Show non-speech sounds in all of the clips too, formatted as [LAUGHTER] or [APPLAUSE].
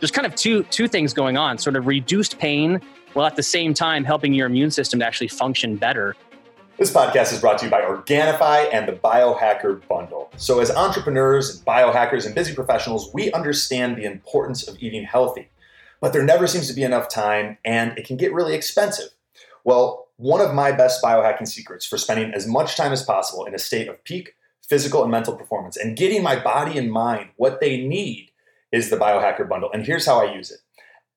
there's kind of two two things going on sort of reduced pain while at the same time helping your immune system to actually function better this podcast is brought to you by Organifi and the Biohacker Bundle. So, as entrepreneurs biohackers and busy professionals, we understand the importance of eating healthy, but there never seems to be enough time and it can get really expensive. Well, one of my best biohacking secrets for spending as much time as possible in a state of peak physical and mental performance and getting my body and mind what they need is the Biohacker Bundle. And here's how I use it.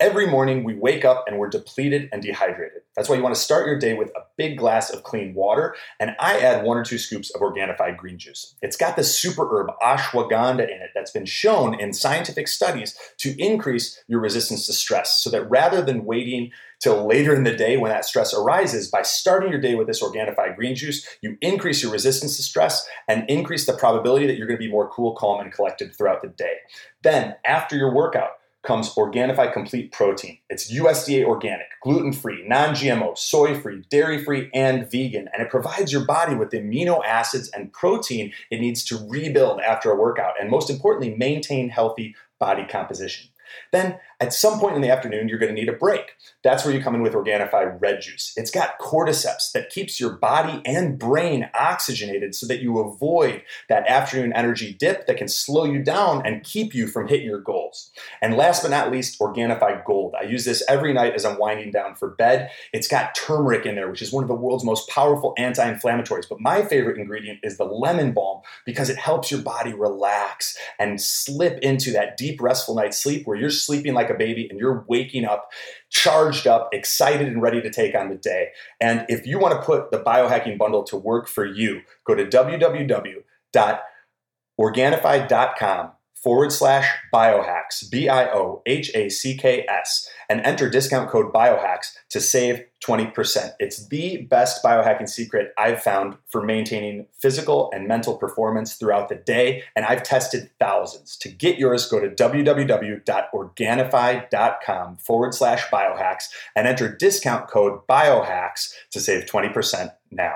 Every morning we wake up and we're depleted and dehydrated. That's why you want to start your day with a big glass of clean water, and I add one or two scoops of Organifi green juice. It's got the super herb ashwagandha in it that's been shown in scientific studies to increase your resistance to stress, so that rather than waiting till later in the day when that stress arises, by starting your day with this Organifi green juice, you increase your resistance to stress and increase the probability that you're going to be more cool, calm, and collected throughout the day. Then, after your workout, comes Organifi Complete Protein. It's USDA organic, gluten free, non GMO, soy free, dairy free, and vegan. And it provides your body with the amino acids and protein it needs to rebuild after a workout. And most importantly, maintain healthy body composition. Then at some point in the afternoon, you're going to need a break. That's where you come in with Organifi Red Juice. It's got cordyceps that keeps your body and brain oxygenated so that you avoid that afternoon energy dip that can slow you down and keep you from hitting your goals. And last but not least, Organifi Gold. I use this every night as I'm winding down for bed. It's got turmeric in there, which is one of the world's most powerful anti inflammatories. But my favorite ingredient is the lemon balm because it helps your body relax and slip into that deep, restful night's sleep where you're sleeping like a baby and you're waking up charged up, excited, and ready to take on the day. And if you want to put the biohacking bundle to work for you, go to www.organifi.com forward slash biohacks, B I O H A C K S, and enter discount code biohacks to save 20%. It's the best biohacking secret I've found for maintaining physical and mental performance throughout the day, and I've tested thousands. To get yours, go to www.organifi.com forward slash biohacks and enter discount code biohacks to save 20% now.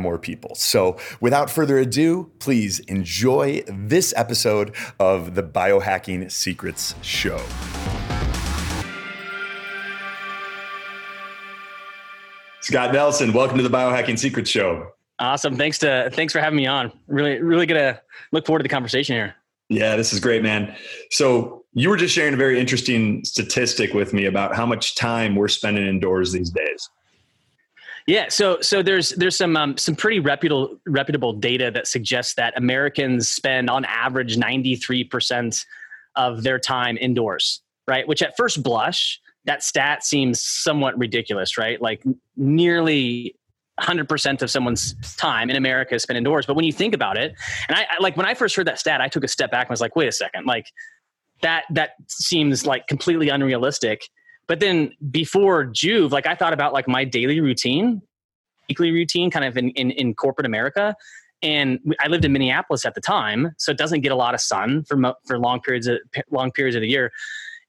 more people. So, without further ado, please enjoy this episode of the Biohacking Secrets Show. Scott Nelson, welcome to the Biohacking Secrets Show. Awesome. Thanks to thanks for having me on. Really, really gonna look forward to the conversation here. Yeah, this is great, man. So you were just sharing a very interesting statistic with me about how much time we're spending indoors these days. Yeah, so so there's there's some um, some pretty reputable reputable data that suggests that Americans spend on average 93% of their time indoors, right? Which at first blush, that stat seems somewhat ridiculous, right? Like nearly 100% of someone's time in America is spent indoors. But when you think about it, and I, I like when I first heard that stat, I took a step back and was like, wait a second, like that that seems like completely unrealistic but then before Joovv, like I thought about like my daily routine, weekly routine, kind of in, in, in corporate America. And I lived in Minneapolis at the time, so it doesn't get a lot of sun for mo- for long periods of long periods of the year.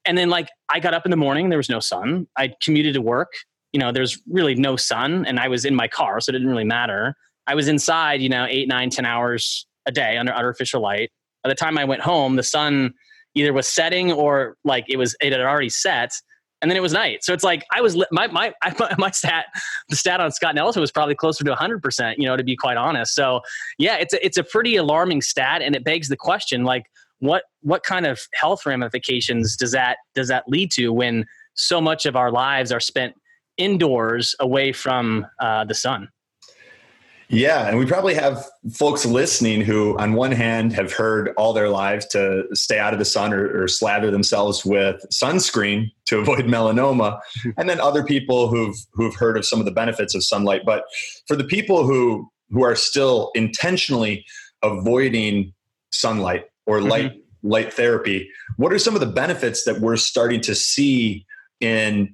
And then like I got up in the morning, there was no sun. I commuted to work. you know, there's really no sun and I was in my car, so it didn't really matter. I was inside, you know, eight, nine, ten hours a day under artificial light. By the time I went home, the sun either was setting or like it was, it had already set and then it was night. So it's like I was my [LAUGHS] my my stat the stat on Scott Nelson was probably closer to 100 percent. You know, to be quite honest. So yeah, it's a, it's a pretty alarming stat, and it begs the question like what what kind of health ramifications does that does that lead to when so much of our lives are spent indoors away from uh, the sun. Yeah, and we probably have folks listening who, on one hand, have heard all their lives to stay out of the sun or, or slather themselves with sunscreen to [LAUGHS] avoid melanoma, [LAUGHS] and then other people who've who've heard of some of the benefits of sunlight. But for the people who who are still intentionally avoiding sunlight or light mm-hmm. light therapy, what are some of the benefits that we're starting to see in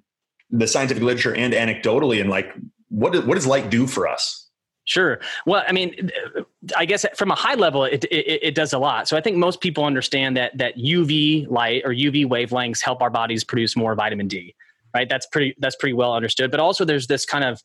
the scientific literature and anecdotally and like what, what does light do for us Sure. Well, I mean, I guess from a high level, it, it, it, does a lot. So I think most people understand that that UV light or UV wavelengths help our bodies produce more vitamin D. Right. That's pretty. That's pretty well understood. But also, there's this kind of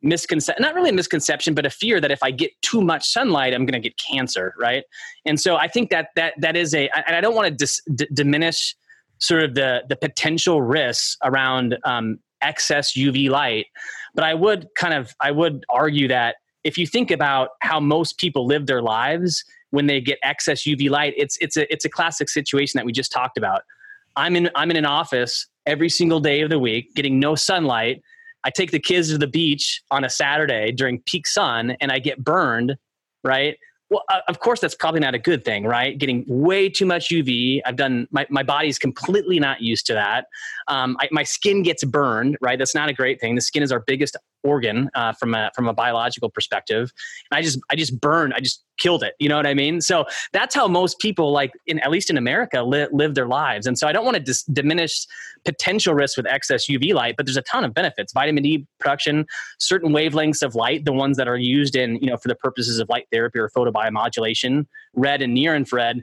misconception, not really a misconception, but a fear that if I get too much sunlight, I'm going to get cancer. Right. And so I think that that that is a, and I don't want to dis, d- diminish sort of the the potential risks around um, excess UV light. But I would kind of I would argue that if you think about how most people live their lives when they get excess UV light, it's it's a it's a classic situation that we just talked about. I'm in I'm in an office every single day of the week, getting no sunlight. I take the kids to the beach on a Saturday during peak sun, and I get burned. Right? well, uh, of course, that's probably not a good thing, right? Getting way too much UV. I've done my, my body's completely not used to that. Um, I, my skin gets burned, right? That's not a great thing. The skin is our biggest organ uh, from a from a biological perspective. And I just I just burned. I just killed it. You know what I mean? So that's how most people, like in at least in America, li- live their lives. And so I don't want to dis- diminish potential risks with excess UV light, but there's a ton of benefits. Vitamin D production, certain wavelengths of light, the ones that are used in you know for the purposes of light therapy or photobiomodulation, red and near infrared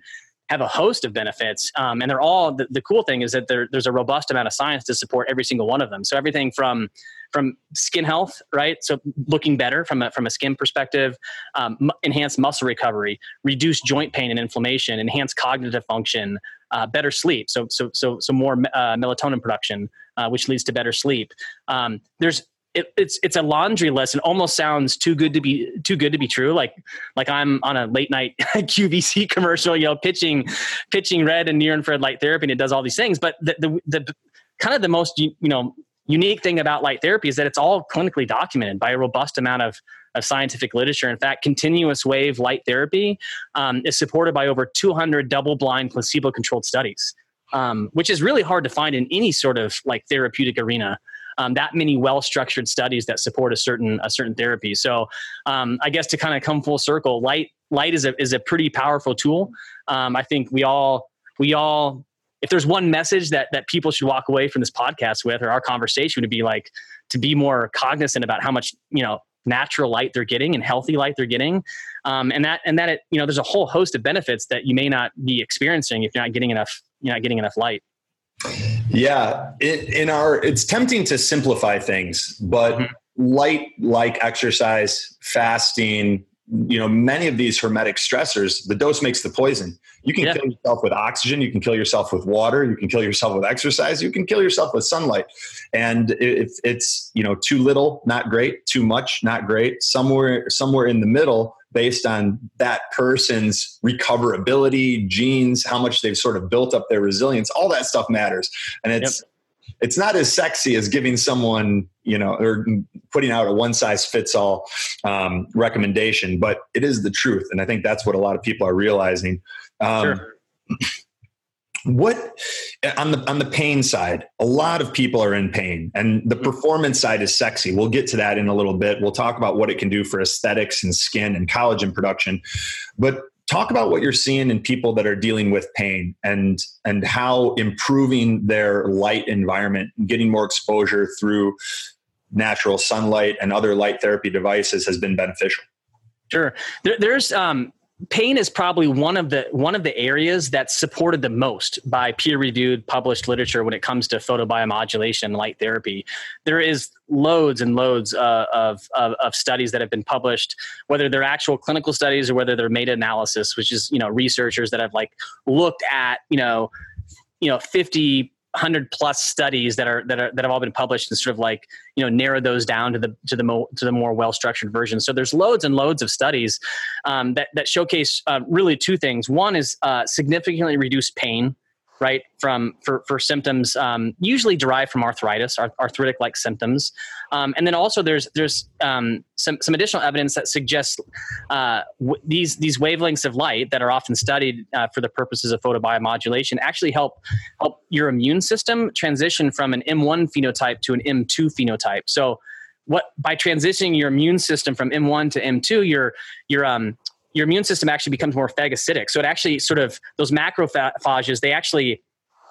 have a host of benefits. Um, and they're all, the, the cool thing is that there's a robust amount of science to support every single one of them. So everything from, from skin health, right? So looking better from a, from a skin perspective, um, muscle recovery, reduce joint pain and inflammation, enhance cognitive function, uh, better sleep. So, so, so, so more uh, melatonin production, uh, which leads to better sleep. Um, there's it, it's it's a laundry list. And almost sounds too good to be too good to be true. Like like i'm on a late night [LAUGHS] qvc commercial you know pitching pitching red and near infrared light therapy and it does all these things. But the the, the kind of the most you know unique thing about light therapy is that it's all clinically documented by a robust amount of, of scientific literature. In fact, continuous wave light therapy um, is supported by over 200 double blind placebo controlled studies, um, which is really hard to find in any sort of like therapeutic arena um, that many well structured studies that support a certain a certain therapy. So um, I guess to kind of come full circle, light light is a is a pretty powerful tool. Um, I think we all we all if there's one message that that people should walk away from this podcast with or our conversation would be like to be more cognizant about how much you know natural light they're getting and healthy light they're getting um, and that and that it you know there's a whole host of benefits that you may not be experiencing if you're not getting enough you're not getting enough light yeah, it, in our it's tempting to simplify things, but mm-hmm. light like exercise, fasting, you know, many of these hormetic stressors, the dose makes the poison. You can yeah. kill yourself with oxygen, you can kill yourself with water, you can kill yourself with exercise, you can kill yourself with sunlight. And if it's, you know, too little, not great, too much, not great, somewhere somewhere in the middle based on that person's recoverability, genes, how much they've sort of built up their resilience, all that stuff matters. And it's yep. it's not as sexy as giving someone, you know, or putting out a one size fits all um, recommendation, but it is the truth. And I think that's what a lot of people are realizing. Um, sure [CLEARS THROAT] what on the on the pain side a lot of people are in pain and the mm-hmm. performance side is sexy. We'll get to that in a little bit. We'll talk about what it can do for aesthetics and skin and collagen production. But talk about what you're seeing in people that are dealing with pain and and how improving their light environment getting more exposure through natural sunlight and other light therapy devices has been beneficial. Sure. There, there's um pain is probably one of the one of the areas that's supported the most by peer-reviewed published literature when it comes to photobiomodulation light therapy. There is loads and loads uh, of, of, of studies that have been published whether they're actual clinical studies or whether they're meta-analysis which is you know researchers that have like looked at you know you know 50 hundred plus studies that are that are that have all been published and sort of like you know narrow those down to the to the mo- to the more well structured version. So there's loads and loads of studies um, that that showcase uh, really two things. One is uh, significantly reduced pain right from for, for symptoms um, usually derived from arthritis arthritic like symptoms. Um, and then also there's there's um, some, some additional evidence that suggests uh, w- these these wavelengths of light that are often studied uh, for the purposes of photobiomodulation actually help help your immune system transition from an M1 phenotype to an M2 phenotype. So what by transitioning your immune system from M1 to M2 your your um your immune system actually becomes more phagocytic. So it actually sort of those macrophages they actually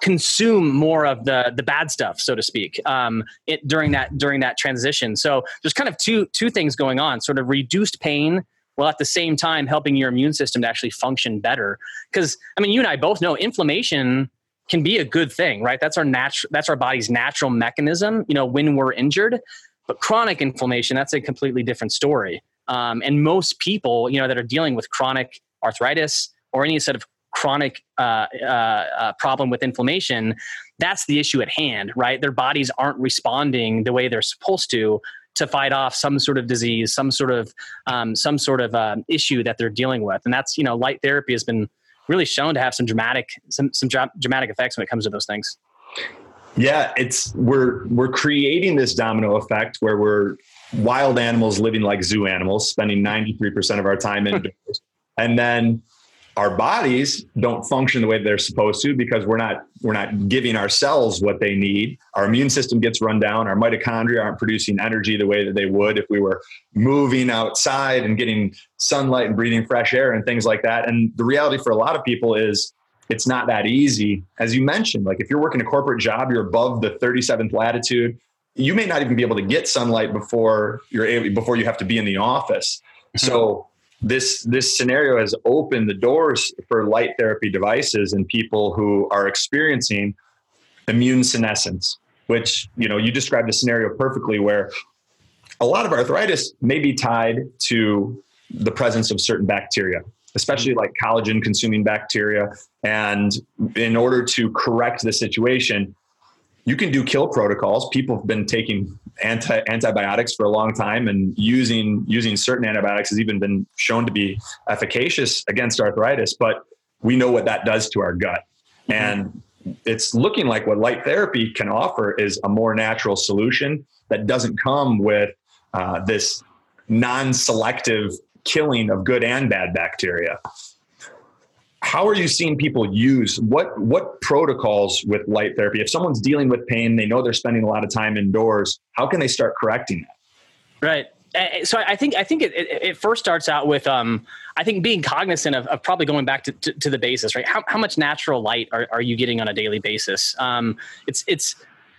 consume more of the the bad stuff, so to speak, um, it, during that during that transition. So there's kind of two two things going on: sort of reduced pain, while at the same time helping your immune system to actually function better. Because I mean, you and I both know inflammation can be a good thing, right? That's our natural that's our body's natural mechanism. You know, when we're injured, but chronic inflammation that's a completely different story. Um, and most people, you know, that are dealing with chronic arthritis or any sort of chronic uh, uh, uh, problem with inflammation, that's the issue at hand, right? Their bodies aren't responding the way they're supposed to to fight off some sort of disease, some sort of um, some sort of uh, issue that they're dealing with, and that's you know, light therapy has been really shown to have some dramatic some some dramatic effects when it comes to those things. Yeah, it's we're we're creating this domino effect where we're wild animals living like zoo animals, spending 93% of our time indoors. Hmm. and then our bodies don't function the way they're supposed to because we're not we're not giving ourselves what they need. Our immune system gets run down. Our mitochondria aren't producing energy the way that they would if we were moving outside and getting sunlight and breathing fresh air and things like that. And the reality for a lot of people is it's not that easy. As you mentioned like if you're working a corporate job you're above the 37th latitude you may not even be able to get sunlight before you're able before you have to be in the office. Mm-hmm. So this this scenario has opened the doors for light therapy devices and people who are experiencing immune senescence, which you know you described a scenario perfectly where a lot of arthritis may be tied to the presence of certain bacteria especially like collagen consuming bacteria and in order to correct the situation you can do kill protocols. People have been taking anti antibiotics for a long time, and using using certain antibiotics has even been shown to be efficacious against arthritis. But we know what that does to our gut, mm-hmm. and it's looking like what light therapy can offer is a more natural solution that doesn't come with uh, this non-selective killing of good and bad bacteria how are you seeing people use what what protocols with light therapy if someone's dealing with pain they know they're spending a lot of time indoors how can they start correcting that right so I think I think it, it, it, first starts out with um, I think being cognizant of, of probably going back to, to, to, the basis, right? How, how much natural light are, are you getting on a daily basis? Um, it's it's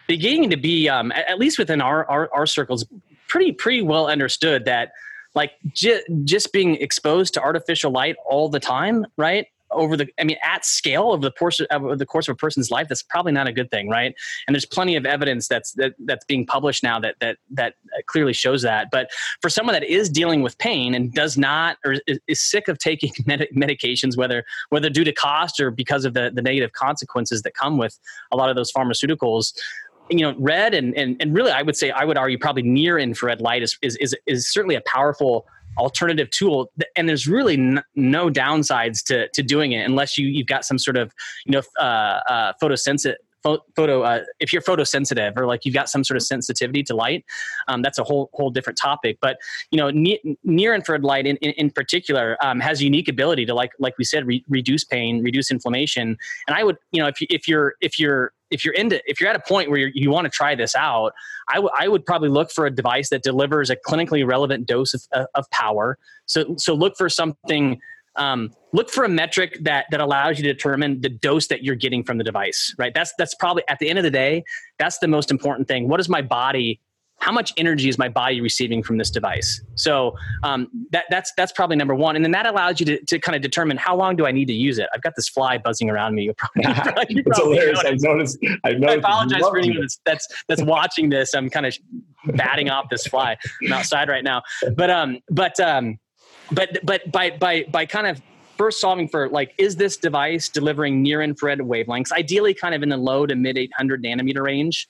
beginning to be um, at least within our, our, our circles pretty pretty well understood that like j- just being exposed to artificial light all the time, right? Over the i mean at scale over the course of the course of a person's life that's probably not a good thing right? And there's plenty of evidence that's that, that's being published now that that that clearly shows that. But for someone that is dealing with pain and does not or is, is sick of taking [LAUGHS] med- medications whether whether due to cost or because of the the negative consequences that come with a lot of those pharmaceuticals you know red and, and and really i would say i would argue probably near infrared light is is is, is certainly a powerful alternative tool and there's really n- no downsides to to doing it unless you you've got some sort of you know uh, uh, photosensitive photo uh, if you're photosensitive or like you've got some sort of sensitivity to light um, that's a whole whole different topic. But you know ne- near infrared light in, in, in particular um, has a unique ability to like like we said re- reduce pain reduce inflammation. And i would you know if, you, if you're if you're if you're into if you're at a point where you want to try this out I, w- I would probably look for a device that delivers a clinically relevant dose of, of power. So so look for something um, look for a metric that that allows you to determine the dose that you're getting from the device right? That's that's probably at the end of the day that's the most important thing. What is my body how much energy is my body receiving from this device? So um, that, that's that's probably number one, and then that allows you to, to kind of determine how long do I need to use it. I've got this fly buzzing around me. You probably, [LAUGHS] you [LAUGHS] it's probably hilarious. I noticed. noticed. I apologize for anyone that's, that's that's watching this. I'm kind of batting off this fly. I'm outside right now, but um, but um, but but by by by kind of first solving for like, is this device delivering near infrared wavelengths? Ideally, kind of in the low to mid 800 nanometer range.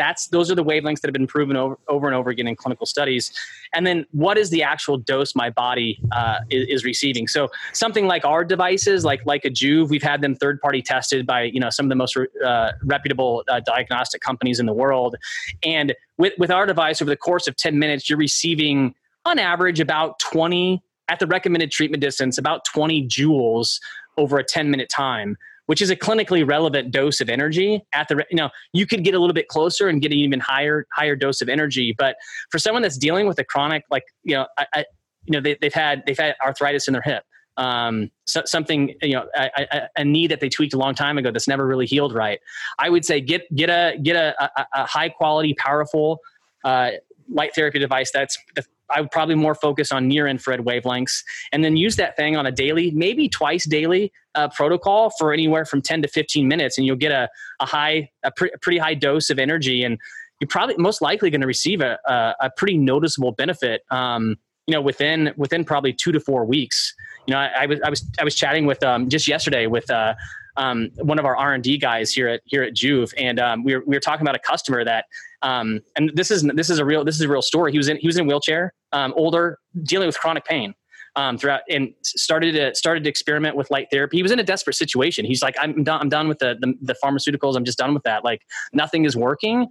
That's those are the wavelengths that have been proven over, over and over again in clinical studies. And then, what is the actual dose my body uh, is, is receiving? So, something like our devices, like like a Joovv, we've had them third party tested by you know some of the most uh, reputable uh, diagnostic companies in the world. And with with our device, over the course of 10 minutes, you're receiving on average about 20 at the recommended treatment distance, about 20 joules over a 10 minute time which is a clinically relevant dose of energy at the you know you could get a little bit closer and get an even higher higher dose of energy. But for someone that's dealing with a chronic like you know I, I you know they, have had they've had arthritis in their hip um, so, something you know a, a, a, knee that they tweaked a long time ago that's never really healed right. I would say get get a get a, a high quality powerful uh, light therapy device that's I would probably more focus on near infrared wavelengths and then use that thing on a daily, maybe twice daily uh, protocol for anywhere from 10 to 15 minutes. And you'll get a, a high, a, pre- a pretty high dose of energy. And you're probably most likely going to receive a, a, a, pretty noticeable benefit. Um, you know, within within probably two to four weeks. You know, I, I was I was I was chatting with um, just yesterday with uh, um, one of our R and D guys here at here at Joovv, and um, we were we were talking about a customer that um, and this is this is a real this is a real story. He was in he was in a wheelchair, um, older, dealing with chronic pain. Um, throughout and started to started to experiment with light therapy. He was in a desperate situation. He's like, I'm done. I'm done with the, the, the pharmaceuticals. I'm just done with that. Like nothing is working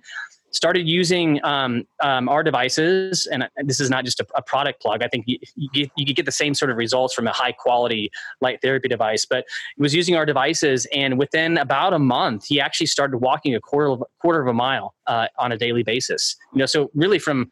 started using um, um, our devices, and this is not just a, a product plug. I think you, you, you, could get the same sort of results from a high quality light therapy device. But he was using our devices, and within about a month, he actually started walking a quarter of, quarter of a mile uh, on a daily basis. You know, so really from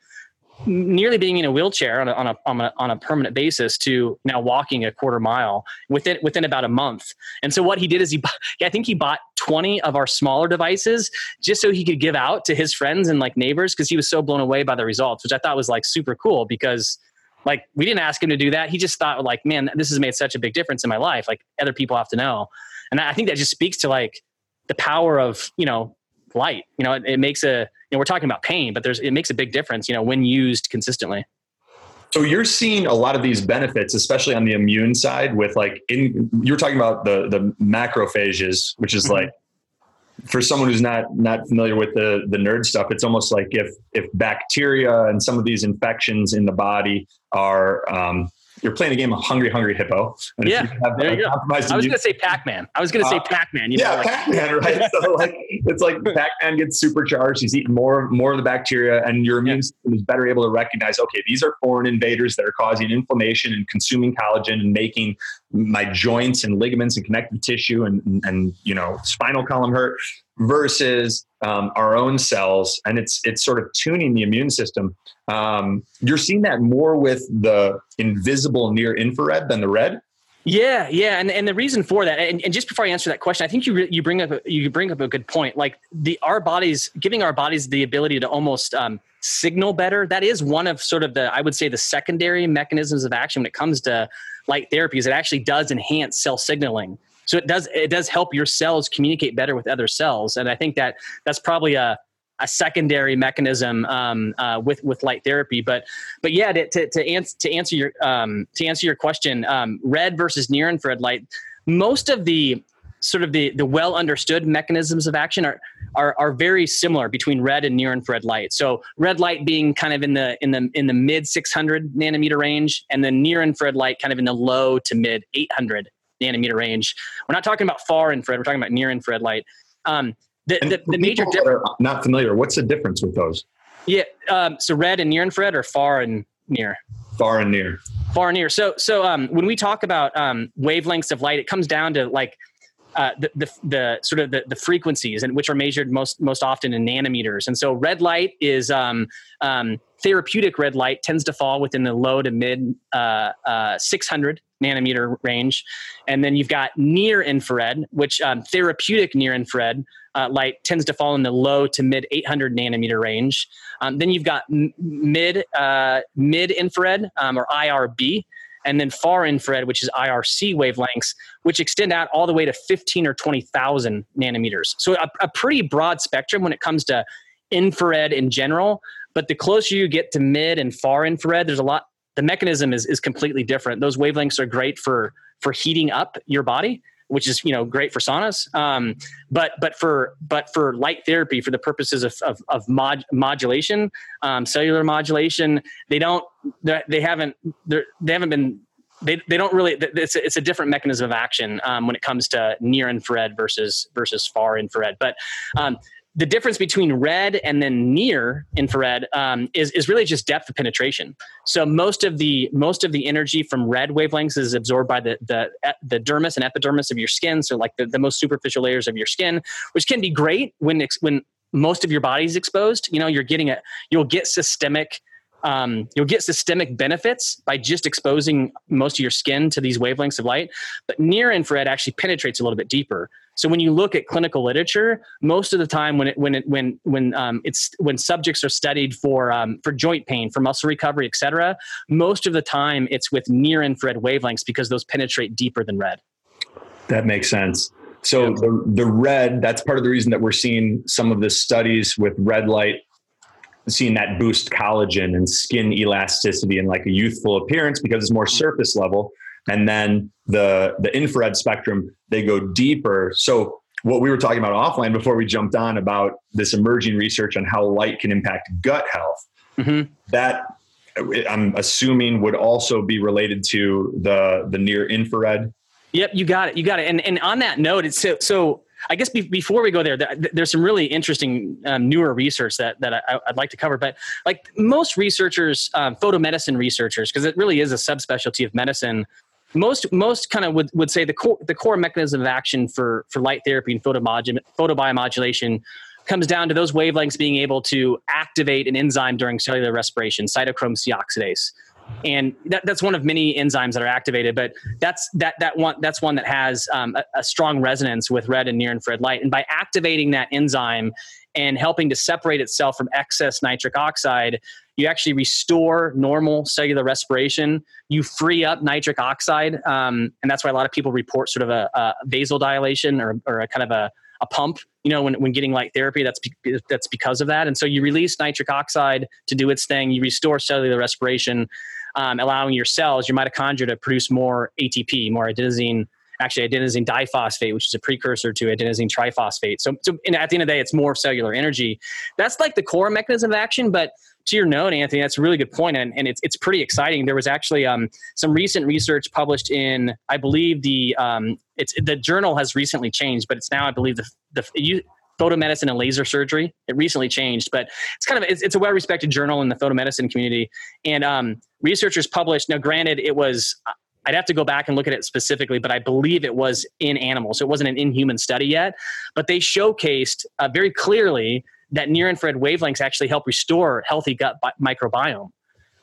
nearly being in a wheelchair on a, on a, on a, on a permanent basis to now walking a quarter mile within within about a month. And so what he did is he I think he bought 20 of our smaller devices just so he could give out to his friends and like neighbors because he was so blown away by the results, which I thought was like super cool because like we didn't ask him to do that. He just thought like, man, this has made such a big difference in my life. Like other people have to know. And I think that just speaks to like the power of, you know, light. You know, it, it makes a know we're talking about pain, but there's it makes a big difference. You know, when used consistently. So you're seeing a lot of these benefits, especially on the immune side, with like in you're talking about the the macrophages, which is mm-hmm. like for someone who's not not familiar with the the nerd stuff, it's almost like if if bacteria and some of these infections in the body are um, you're playing a game of Hungry Hungry Hippo. And yeah, there you go. I was going to say Pac-Man. I was going to say uh, Pac-Man. yeah, know, like, Pac-Man, right? [LAUGHS] so like, it's like Pac-Man gets supercharged. He's eating more more of the bacteria, and your immune yeah. system is better able to recognize. Okay, these are foreign invaders that are causing inflammation and consuming collagen and making my joints and ligaments and connective tissue and and you know spinal column hurt versus um, our own cells and it's it's sort of tuning the immune system um, you're seeing that more with the invisible near infrared than the red yeah, yeah, and and the reason for that, and, and just before I answer that question, I think you re- you bring up a, you bring up a good point. Like the our bodies giving our bodies the ability to almost um, signal better. That is one of sort of the I would say the secondary mechanisms of action when it comes to light therapies. It actually does enhance cell signaling. So it does it does help your cells communicate better with other cells, and I think that that's probably a a secondary mechanism um, uh, with with light therapy. But but yeah, to to, to, answer to answer your um, to answer your question, um, red versus near infrared light. Most of the sort of the the well understood mechanisms of action are, are are very similar between red and near infrared light. So red light being kind of in the in the in the mid 600 nanometer range, and then near infrared light kind of in the low to mid 800 nanometer range. We're not talking about far infrared. We're talking about near infrared light. Um, the, the, the major difference. Not familiar. What's the difference with those? Yeah. Um, so red and near infrared are far and near. Far and near. Far and near. So so um, when we talk about um, wavelengths of light, it comes down to like uh, the, the, the, sort of the, the frequencies and which are measured most most often in nanometers. And so red light is um, um, therapeutic red light tends to fall within the low to mid uh, uh, 600 nanometer range, and then you've got near infrared, which um, therapeutic near infrared uh, light tends to fall in the low to mid 800 nanometer range. Um, then you've got m- mid uh, mid infrared um, or IRB, and then far infrared, which is IRC wavelengths, which extend out all the way to 15 or 20,000 nanometers. So a, a pretty broad spectrum when it comes to infrared in general. But the closer you get to mid and far infrared, there's a lot. The mechanism is is completely different. Those wavelengths are great for for heating up your body which is you know great for saunas. Um, but but for but for light therapy for the purposes of of, of mod, modulation, um, cellular modulation, they don't they haven't they they haven't been they, they don't really it's a, it's a different mechanism of action um, when it comes to near infrared versus versus far infrared but um, the difference between red and then near infrared um, is, is really just depth of penetration. So most of the most of the energy from red wavelengths is absorbed by the the, the dermis and epidermis of your skin, so like the, the most superficial layers of your skin, which can be great when when most of your body's exposed. You know, you're getting a you'll get systemic um, you'll get systemic benefits by just exposing most of your skin to these wavelengths of light. But near infrared actually penetrates a little bit deeper. So when you look at clinical literature, most of the time when it, when it, when when um, it's when subjects are studied for um, for joint pain, for muscle recovery, et cetera, most of the time it's with near infrared wavelengths because those penetrate deeper than red. That makes sense. So the the red, that's part of the reason that we're seeing some of the studies with red light seeing that boost collagen and skin elasticity and like a youthful appearance because it's more surface level. And then the the infrared spectrum they go deeper. So what we were talking about offline before we jumped on about this emerging research on how light can impact gut health mm-hmm. that i'm assuming would also be related to the the near infrared. Yep you got it you got it. And and on that note it's so so I guess be, before we go there, there's some really interesting um, newer research that that I, would like to cover. But like most researchers, um, photomedicine researchers, because it really is a subspecialty of medicine. Most most kind of would, would say the core the core mechanism of action for for light therapy and photomodulation photobiomodulation comes down to those wavelengths being able to activate an enzyme during cellular respiration, cytochrome C oxidase and that, that's one of many enzymes that are activated but that's that that one that's one that has um, a, a, strong resonance with red and near infrared light. And by activating that enzyme and helping to separate itself from excess nitric oxide you actually restore normal cellular respiration. You free up nitric oxide um, and that's why a lot of people report sort of a, a vasodilation or, or a kind of a, a pump you know when, when getting light therapy. That's be, that's because of that. And so you release nitric oxide to do its thing. You restore cellular respiration um, allowing your cells, your mitochondria, to produce more ATP, more adenosine, actually adenosine diphosphate, which is a precursor to adenosine triphosphate. So, so at the end of the day, it's more cellular energy. That's like the core mechanism of action. But to your note, Anthony, that's a really good point, and, and it's it's pretty exciting. There was actually um, some recent research published in, I believe the um, it's the journal has recently changed, but it's now I believe the the photomedicine and laser surgery. It recently changed, but it's kind of it's, it's a well respected journal in the photomedicine community. And um, researchers published. Now, granted, it was I'd have to go back and look at it specifically, but I believe it was in animals. So it wasn't an inhuman study yet, but they showcased uh, very clearly that near infrared wavelengths actually help restore healthy gut bi- microbiome,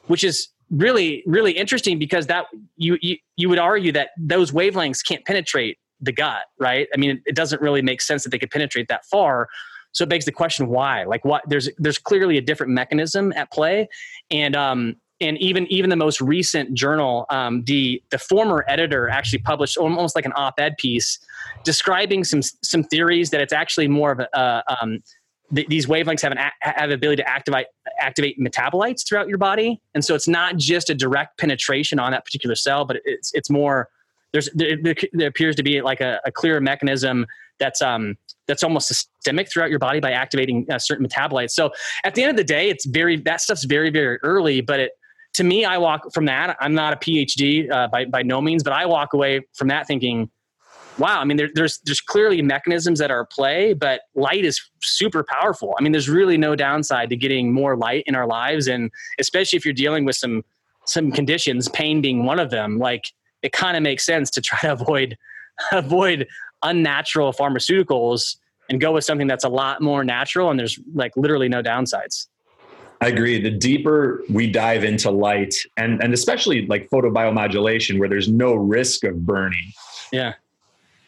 which is really really interesting because that you, you you would argue that those wavelengths can't penetrate the gut, right? I mean, it doesn't really make sense that they could penetrate that far. So it begs the question why? Like what there's there's clearly a different mechanism at play. And um and even even the most recent journal, um, the the former editor actually published almost like an op-ed piece describing some some theories that it's actually more of a uh, um, th- these wavelengths have an a- have ability to activate activate metabolites throughout your body, and so it's not just a direct penetration on that particular cell, but it's it's more there's there, there appears to be like a, a clear mechanism that's um that's almost systemic throughout your body by activating uh, certain metabolites. So at the end of the day, it's very that stuff's very very early, but it to me, I walk from that. I'm not a PhD uh, by by no means, but I walk away from that thinking, wow. I mean, there, there's there's clearly mechanisms that are at play, but light is super powerful. I mean, there's really no downside to getting more light in our lives, and especially if you're dealing with some some conditions, pain being one of them. Like it kind of makes sense to try to avoid [LAUGHS] avoid unnatural pharmaceuticals and go with something that's a lot more natural and there's like literally no downsides. I agree. The deeper we dive into light and, and especially like photobiomodulation where there's no risk of burning. Yeah.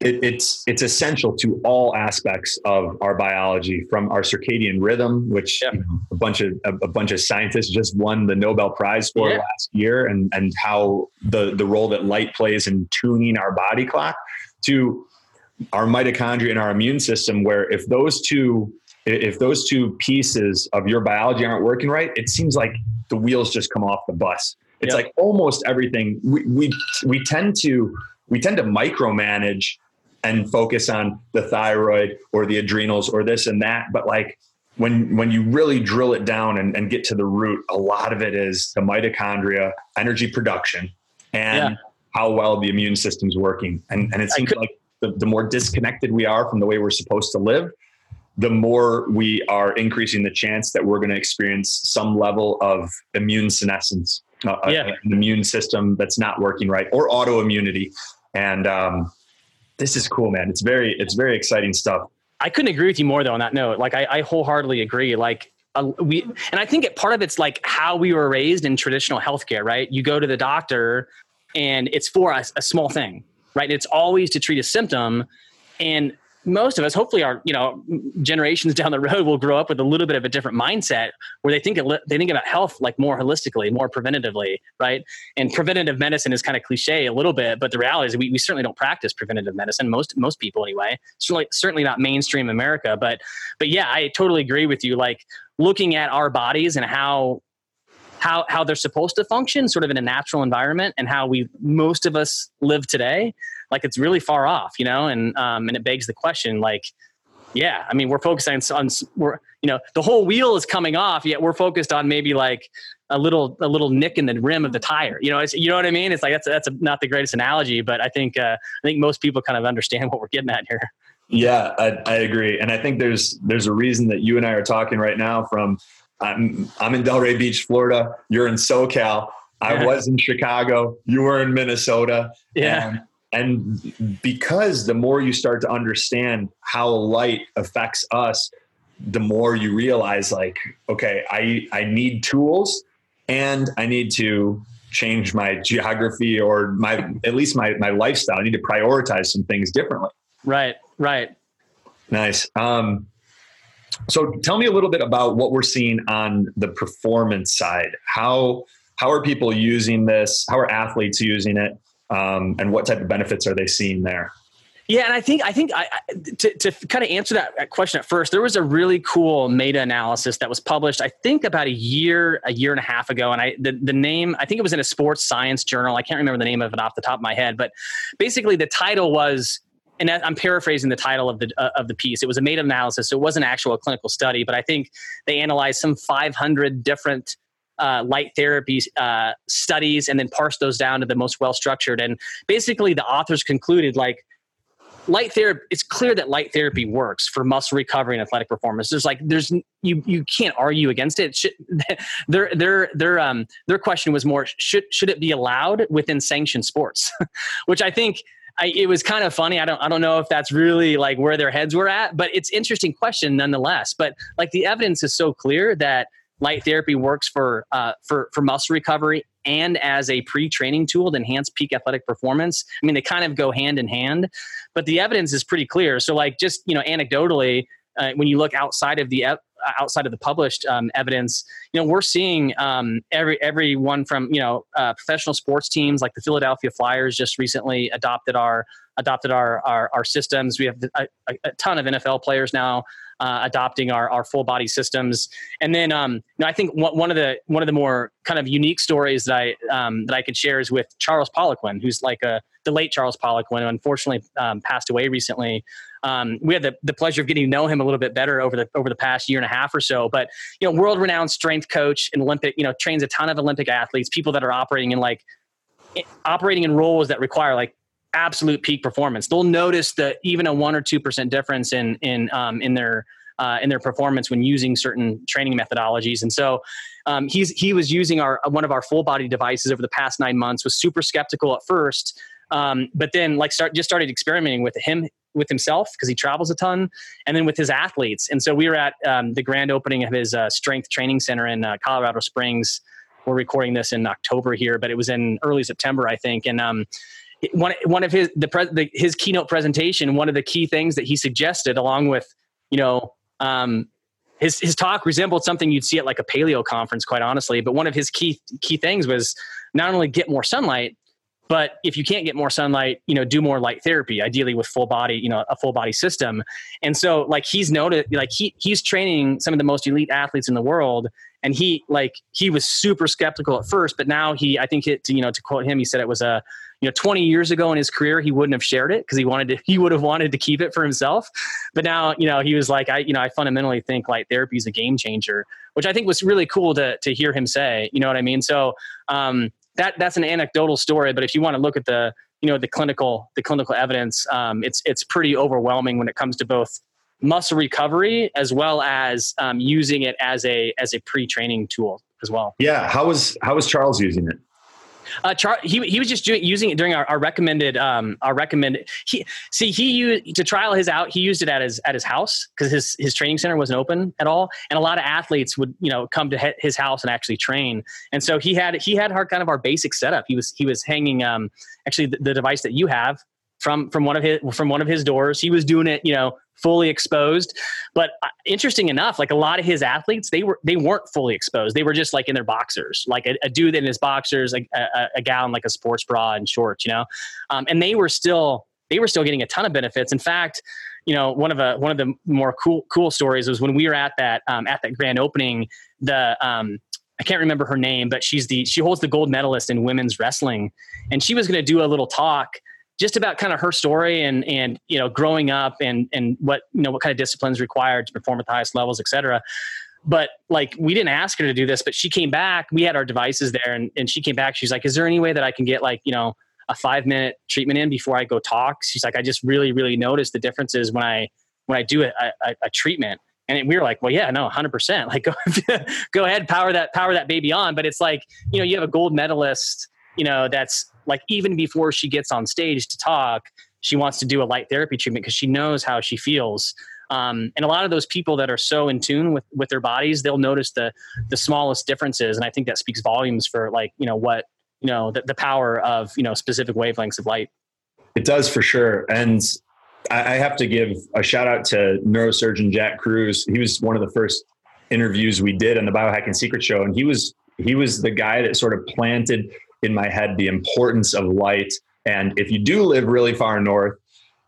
It, it's it's essential to all aspects of our biology, from our circadian rhythm, which Yeah. you know, a bunch of a, a bunch of scientists just won the Nobel Prize for Yeah. last year, and and how the the role that light plays in tuning our body clock to our mitochondria and our immune system. Where if those two if those two pieces of your biology aren't working right, it seems like the wheels just come off the bus. It's Yep. like almost everything we, we we tend to we tend to micromanage and focus on the thyroid or the adrenals or this and that. But like when when you really drill it down and, and get to the root, a lot of it is the mitochondria, energy production, and Yeah. how well the immune system's working. And and it seems could- like the, the more disconnected we are from the way we're supposed to live, the more we are increasing the chance that we're going to experience some level of immune senescence, uh, Yeah. an immune system that's not working right, or autoimmunity. And um, this is cool, man. It's very, it's very exciting stuff. I couldn't agree with you more though on that note. Like I, I wholeheartedly agree. Like uh, we, and I think it, part of it's like how we were raised in traditional healthcare, right? You go to the doctor and it's for a, a small thing, right? It's always to treat a symptom. And most of us, hopefully our, you know, generations down the road will grow up with a little bit of a different mindset where they think, they think about health like more holistically, more preventatively, right? And preventative medicine is kind of cliche a little bit, but the reality is we, we certainly don't practice preventative medicine. Most, most people anyway, certainly, certainly not mainstream America, but, but yeah, I totally agree with you. Like looking at our bodies and how, how, how they're supposed to function sort of in a natural environment and how we, most of us live today, like it's really far off, you know? And, um, and it begs the question, like, yeah, I mean, we're focused on, on we're, you know, the whole wheel is coming off, yet we're focused on maybe like a little, a little nick in the rim of the tire. You know, it's, you know what I mean? It's like, that's, that's a, not the greatest analogy, but I think, uh, I think most people kind of understand [LAUGHS] what we're getting at here. Yeah, I, I agree, and I think there's there's a reason that you and I are talking right now. From I'm I'm in Delray Beach, Florida. You're in SoCal. I Yeah. was in Chicago. You were in Minnesota. Yeah. And, and because the more you start to understand how light affects us, the more you realize, like, okay, I I need tools, and I need to change my geography or my at least my my lifestyle. I need to prioritize some things differently. Right. Right. Nice. Um, so tell me a little bit about what we're seeing on the performance side. How how are people using this? How are athletes using it? Um, and what type of benefits are they seeing there? Yeah, and I think I think I, to to kind of answer that that question at first, there was a really cool meta analysis that was published. I think about a year, a year and a half ago, and I the the name I think it was in a sports science journal. I can't remember the name of it off the top of my head, but basically the title was. And I'm paraphrasing the title of the uh, of the piece. It was a meta analysis, so it wasn't actual clinical study, but I think they analyzed some 500 different uh, light therapy uh, studies and then parse those down to the most well structured. And basically, the authors concluded like light therapy it's clear that light therapy works for muscle recovery and athletic performance there's like there's you you can't argue against it should, [LAUGHS] their their their um their question was more should should it be allowed within sanctioned sports [LAUGHS] which i think I, it was kind of funny. I don't, I don't know if that's really like where their heads were at, but it's interesting question nonetheless. But like the evidence is so clear that light therapy works for uh, for for muscle recovery and as a pre-training tool to enhance peak athletic performance. I mean, they kind of go hand in hand, but the evidence is pretty clear. So, like, just you know, anecdotally, uh, when you look outside of the ep- outside of the published um, evidence, you know, we're seeing um, every everyone from you know uh, professional sports teams like the Philadelphia Flyers just recently adopted our adopted our our, our systems. We have a, a, a ton of NFL players now uh, adopting our, our full body systems. And then, um, I think one, one of the one of the more kind of unique stories that I um, that I could share is with Charles Poliquin, who's like a the late Charles Poliquin, who unfortunately um, passed away recently. Um, we had the, the pleasure of getting to know him a little bit better over the over the past year and a half or so. But you know, world renowned strength coach and Olympic, you know, trains a ton of Olympic athletes, people that are operating in like operating in roles that require like absolute peak performance. They'll notice that even a one or two percent difference in in um, in their uh, in their performance when using certain training methodologies. And so um, he's he was using our one of our full body devices over the past nine months. Was super skeptical at first, um, but then like start just started experimenting with him with himself because he travels a ton, and then with his athletes. And so we were at um, the grand opening of his uh, strength training center in uh, Colorado Springs. We're recording this in October here, but it was in early September, I think, and um, one one of his the, pres, the his keynote presentation, one of the key things that he suggested, along with you know um, his his talk resembled something you'd see at like a paleo conference, quite honestly. But one of his key key things was not only get more sunlight, but if you can't get more sunlight, you know, do more light therapy, ideally with full body, you know, a full body system. And so like he's noted, like he he's training some of the most elite athletes in the world. And he like he was super skeptical at first, but now he I think it you know to quote him, he said it was a you know 20 years ago in his career he wouldn't have shared it because he wanted to [LAUGHS] he would have wanted to keep it for himself. But now you know he was like i you know i fundamentally think light therapy is a game changer which i think was really cool to to hear him say you know what i mean? So um that that's an anecdotal story but if you want to look at the you know the clinical the clinical evidence um it's it's pretty overwhelming when it comes to both muscle recovery as well as um, using it as a as a pre-training tool as well. Yeah how was how was charles using it uh, Char- he he was just doing, using it during our, our recommended um our recommended. He see he used to trial his out. He used it at his at his house because his his training center wasn't open at all, and a lot of athletes would you know come to his house and actually train. And so he had he had our kind of our basic setup. He was he was hanging um actually the, the device that you have from from one of his from one of his doors. He was doing it, you know, fully exposed. But uh, interesting enough, like a lot of his athletes, they were they weren't fully exposed. They were just like in their boxers, like a, a dude in his boxers, a, a, a, in like a sports bra and shorts, you know, um, and they were still they were still getting a ton of benefits. In fact, you know, one of a one of the more cool cool stories was when we were at that um, at that grand opening. The um, I can't remember her name, but she's the she holds the gold medalist in women's wrestling, and she was going to do a little talk just about kind of her story and and you know growing up and and what you know what kind of disciplines required to perform at the highest levels, et cetera. But like we didn't ask her to do this, but she came back. We had our devices there, and and she came back. She's like, "Is there any way that I can get like you know a five minute treatment in before I go talk?" She's like, "I just really really noticed the differences when I when I do a, a, a treatment." And we were like, well, yeah, no, hundred percent. [LAUGHS] Like, go, go ahead, power that, power that baby on. But it's like, you know, you have a gold medalist, you know, that's like even before she gets on stage to talk, she wants to do a light therapy treatment because she knows how she feels. Um, and a lot of those people that are so in tune with with their bodies, they'll notice the the smallest differences, and I think that speaks volumes for like you know what you know the, the power of you know specific wavelengths of light. It does for sure, and I, I have to give a shout out to neurosurgeon Jack Kruse. He was one of the first interviews we did on the Biohacking Secret Show, and he was he was the guy that sort of planted in my head the importance of light. And if you do live really far north,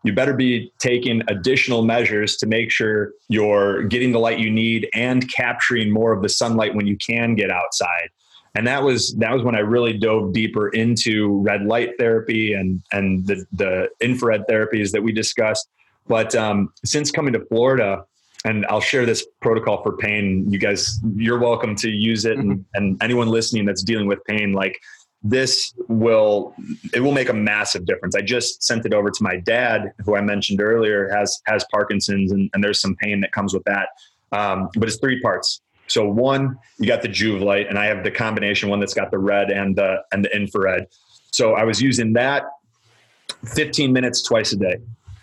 you better be taking additional measures to make sure you're getting the light you need and capturing more of the sunlight when you can get outside. And that was that was when I really dove deeper into red light therapy and and the the infrared therapies that we discussed. But um, since coming to Florida, and I'll share this protocol for pain. You guys, you're welcome to use it, and, and anyone listening that's dealing with pain, like this will it will make a massive difference. I just sent it over to my dad, who I mentioned earlier has has Parkinson's, and, and there's some pain that comes with that. Um, but it's three parts. So one, you got the Joovv light, and I have the combination one that's got the red and the and the infrared. So I was using that 15 minutes twice a day,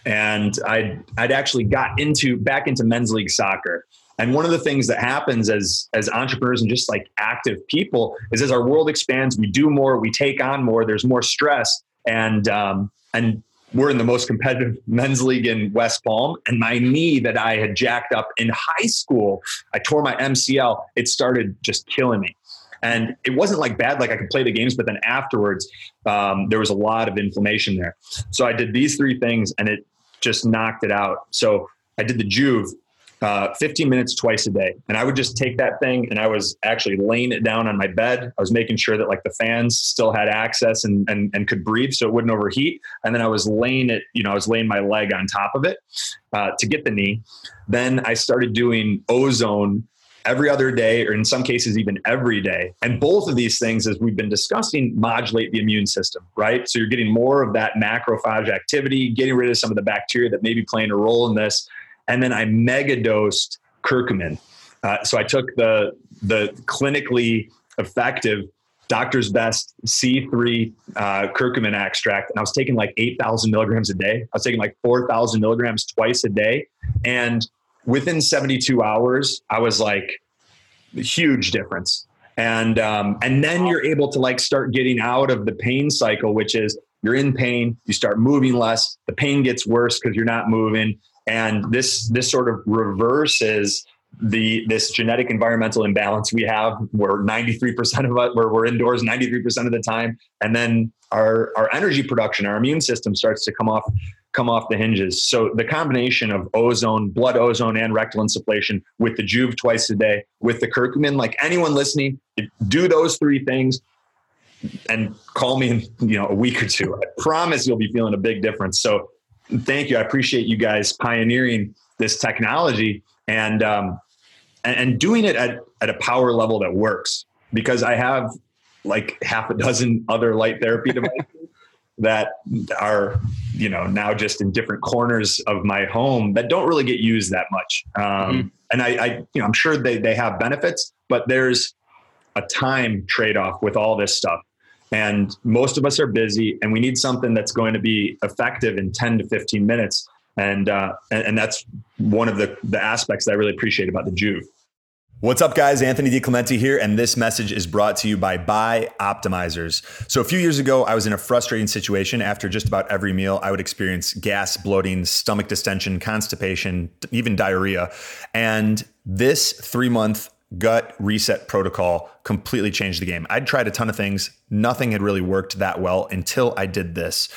and I'd I'd actually got into back into men's league soccer. And one of the things that happens as as entrepreneurs and just like active people is as our world expands, we do more, we take on more. There's more stress, and um, and we're in the most competitive [LAUGHS] men's league in West Palm. And my knee that I had jacked up in high school, I tore my MCL. It started just killing me. And it wasn't like bad, like I could play the games, but then afterwards, um, there was a lot of inflammation there. So I did these three things and it just knocked it out. So I did the Joovv, uh, 15 minutes twice a day. And I would just take that thing and I was actually laying it down on my bed. I was making sure that like the fans still had access and, and, and could breathe so it wouldn't overheat. And then I was laying it, you know, I was laying my leg on top of it uh, to get the knee. Then I started doing ozone every other day, or in some cases, even every day. And both of these things, as we've been discussing, modulate the immune system, right? So you're getting more of that macrophage activity, getting rid of some of the bacteria that may be playing a role in this and then I mega dosed curcumin. Uh, so I took the the clinically effective doctor's best C3 uh, curcumin extract, and I was taking like 8,000 milligrams a day. I was taking like 4,000 milligrams twice a day. And within 72 hours, I was like, huge difference. And um, and then you're able to like start getting out of the pain cycle, which is you're in pain, you start moving less, the pain gets worse because you're not moving. And this this sort of reverses the this genetic environmental imbalance we have where 93% of us where we're indoors 93% of the time. And then our our energy production our immune system starts to come off come off the hinges. So the combination of ozone blood ozone and rectal insufflation with the Joovv twice a day with the curcumin like anyone listening do those three things and call me in you know a week or two. I promise you'll be feeling a big difference. So thank you. I appreciate you guys pioneering this technology and um, and, and doing it at, at a power level that works because I have like half a dozen other light therapy [LAUGHS] devices that are you know now just in different corners of my home that don't really get used that much. Um, mm-hmm. and I, I you know i'm sure they, they have benefits but there's a time trade-off with all this stuff and most of us are busy and we need something that's going to be effective in 10 to 15 minutes and uh, and, and that's one of the the aspects that i really appreciate about the Joovv What's up, guys? Anthony DiClemente here, and this message is brought to you by Bioptimizers. So, a few years ago, I was in a frustrating situation. After just about every meal, I would experience gas, bloating, stomach distension, constipation, even diarrhea. And this three month gut reset protocol completely changed the game. I'd tried a ton of things, nothing had really worked that well until I did this.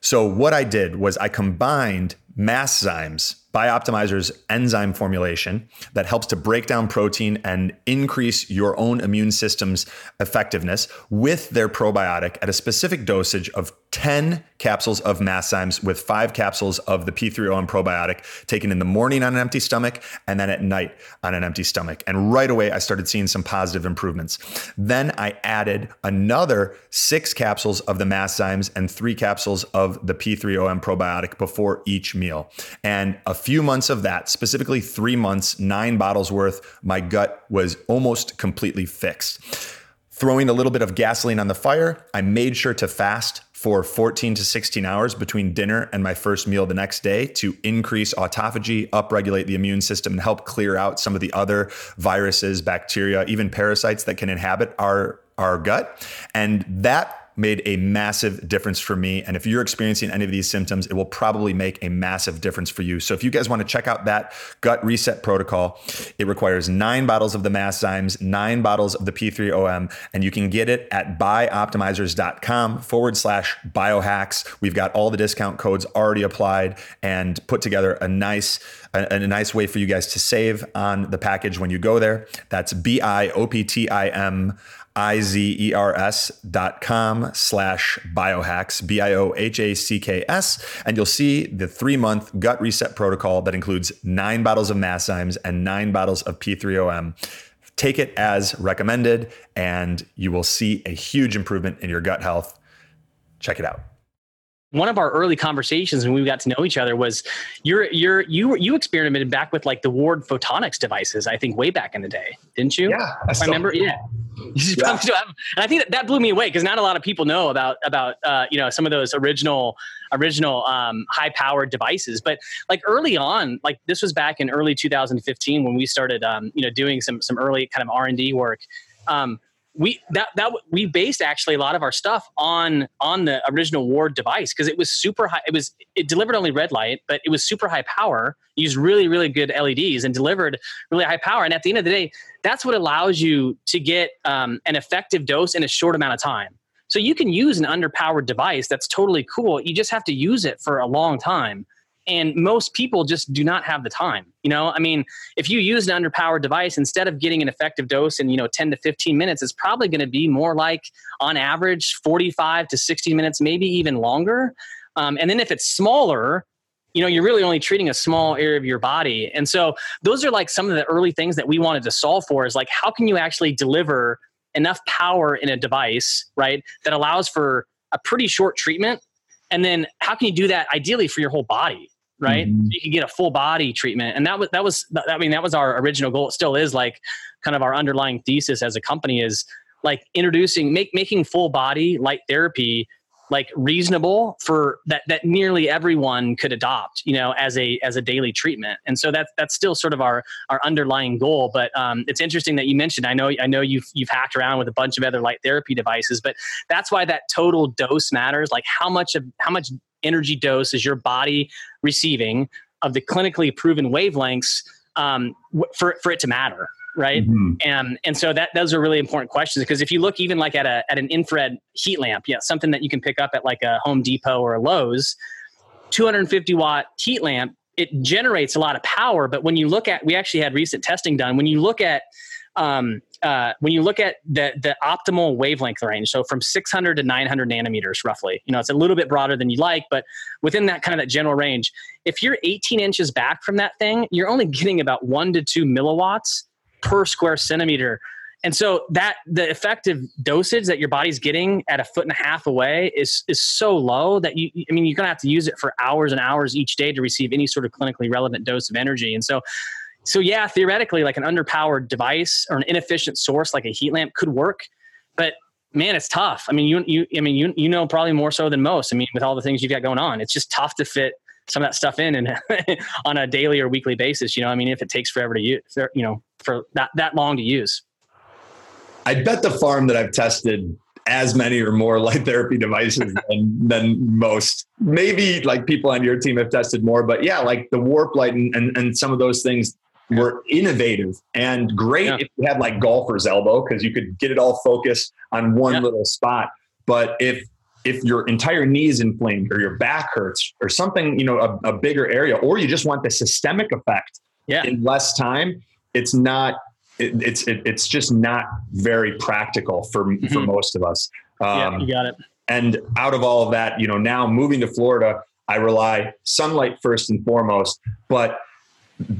So, what I did was I combined Masszymes Bioptimizer's enzyme formulation that helps to break down protein and increase your own immune system's effectiveness with their probiotic at a specific dosage of 10 capsules of Masszymes with five capsules of the P3OM probiotic taken in the morning on an empty stomach and then at night on an empty stomach. And right away, I started seeing some positive improvements. Then I added another six capsules of the Masszymes and three capsules of the P3OM probiotic before each meal. And a few months of that, specifically three months, nine bottles worth, my gut was almost completely fixed. Throwing a little bit of gasoline on the fire, I made sure to fast for 14 to 16 hours between dinner and my first meal the next day to increase autophagy, upregulate the immune system, and help clear out some of the other viruses, bacteria, even parasites that can inhabit our, our gut. And that made a massive difference for me. And if you're experiencing any of these symptoms, it will probably make a massive difference for you. So if you guys want to check out that gut reset protocol, it requires nine bottles of the Masszymes, nine bottles of the P3OM, and you can get it at bioptimizers.com forward slash biohacks. We've got all the discount codes already applied and put together a nice a, a nice way for you guys to save on the package when you go there. That's B I O P T I M I-Z-E-R-S dot com slash biohacks, B-I-O-H-A-C-K-S. And you'll see the three month gut reset protocol that includes nine bottles of Masszymes and nine bottles of P3OM. Take it as recommended, and you will see a huge improvement in your gut health. Check it out one of our early conversations when we got to know each other was you're you're you you experimented back with like the Ward photonics devices. I think way back in the day, didn't you? Yeah, I, I remember. Yeah. [LAUGHS] yeah. [LAUGHS] and I think that, that blew me away because not a lot of people know about about uh, you know some of those original original um, high powered devices. But like early on, like this was back in early 2015 when we started um, you know doing some some early kind of R and D work. Um, we that that we based actually a lot of our stuff on on the original Ward device because it was super high. It was it delivered only red light, but it was super high power. Used really really good LEDs and delivered really high power. And at the end of the day, that's what allows you to get um, an effective dose in a short amount of time. So you can use an underpowered device that's totally cool. You just have to use it for a long time and most people just do not have the time you know? I mean if you use an underpowered device instead of getting an effective dose in you know 10 to 15 minutes it's probably going to be more like on average 45 to 60 minutes maybe even longer. Um, and then if it's smaller you know you're really only treating a small area of your body. And so those are like some of the early things that we wanted to solve for is like how can you actually deliver enough power in a device right that allows for a pretty short treatment? And then how can you do that ideally for your whole body right? Mm-hmm. you can get a full body treatment, and that was that was I mean that was our original goal. It still is like kind of our underlying thesis as a company is like introducing make making full body light therapy like reasonable for that that nearly everyone could adopt you know as a as a daily treatment and so that's that's still sort of our our underlying goal but um, it's interesting that you mentioned i know i know you've you've hacked around with a bunch of other light therapy devices but that's why that total dose matters like how much of how much energy dose is your body receiving of the clinically proven wavelengths um, for for it to matter right? Mm-hmm. And and so that those are really important questions because if you look even like at a at an infrared heat lamp, yeah, something that you can pick up at like a Home Depot or a Lowe's, 250 watt heat lamp, it generates a lot of power. But when you look at, we actually had recent testing done. When you look at um, uh, when you look at the the optimal wavelength range, so from 600 to 900 nanometers, roughly, you know, it's a little bit broader than you like, but within that kind of that general range, if you're 18 inches back from that thing, you're only getting about one to two milliwatts per square centimeter. And so that the effective dosage that your body's getting at a foot and a half away is is so low that you I mean you're gonna have to use it for hours and hours each day to receive any sort of clinically relevant dose of energy. And so so yeah, theoretically, like an underpowered device or an inefficient source like a heat lamp could work, but man, it's tough. I mean, you you I mean you you know probably more so than most. I mean, with all the things you've got going on, it's just tough to fit some of that stuff in and [LAUGHS] on a daily or weekly basis. You know, I mean, if it takes forever to use, you know, for that that long to use. I bet the farm that I've tested as many or more light therapy devices [LAUGHS] than, than most. Maybe like people on your team have tested more, but yeah, like the warp light and, and, and some of those things were innovative and great yeah. if you had like golfer's elbow because you could get it all focused on one yeah. little spot. But if if your entire knee is inflamed or your back hurts or something, you know, a, a bigger area, or you just want the systemic effect yeah. in less time, it's not. It, it's it, it's just not very practical for mm-hmm. for most of us. Um, yeah, you got it. And out of all of that, you know, now moving to Florida, I rely sunlight first and foremost. But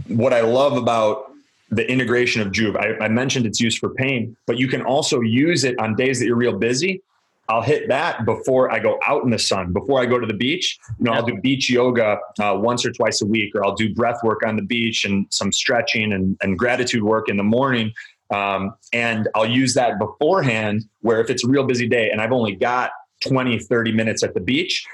what I love about the integration of Joovv, I, I mentioned its used for pain, but you can also use it on days that you're real busy I'll hit that before I go out in the sun, before I go to the beach. You know, I'll do beach yoga uh, once or twice a week, or I'll do breath work on the beach and some stretching and, and gratitude work in the morning. Um, and I'll use that beforehand, where if it's a real busy day and I've only got 20, 30 minutes at the beach,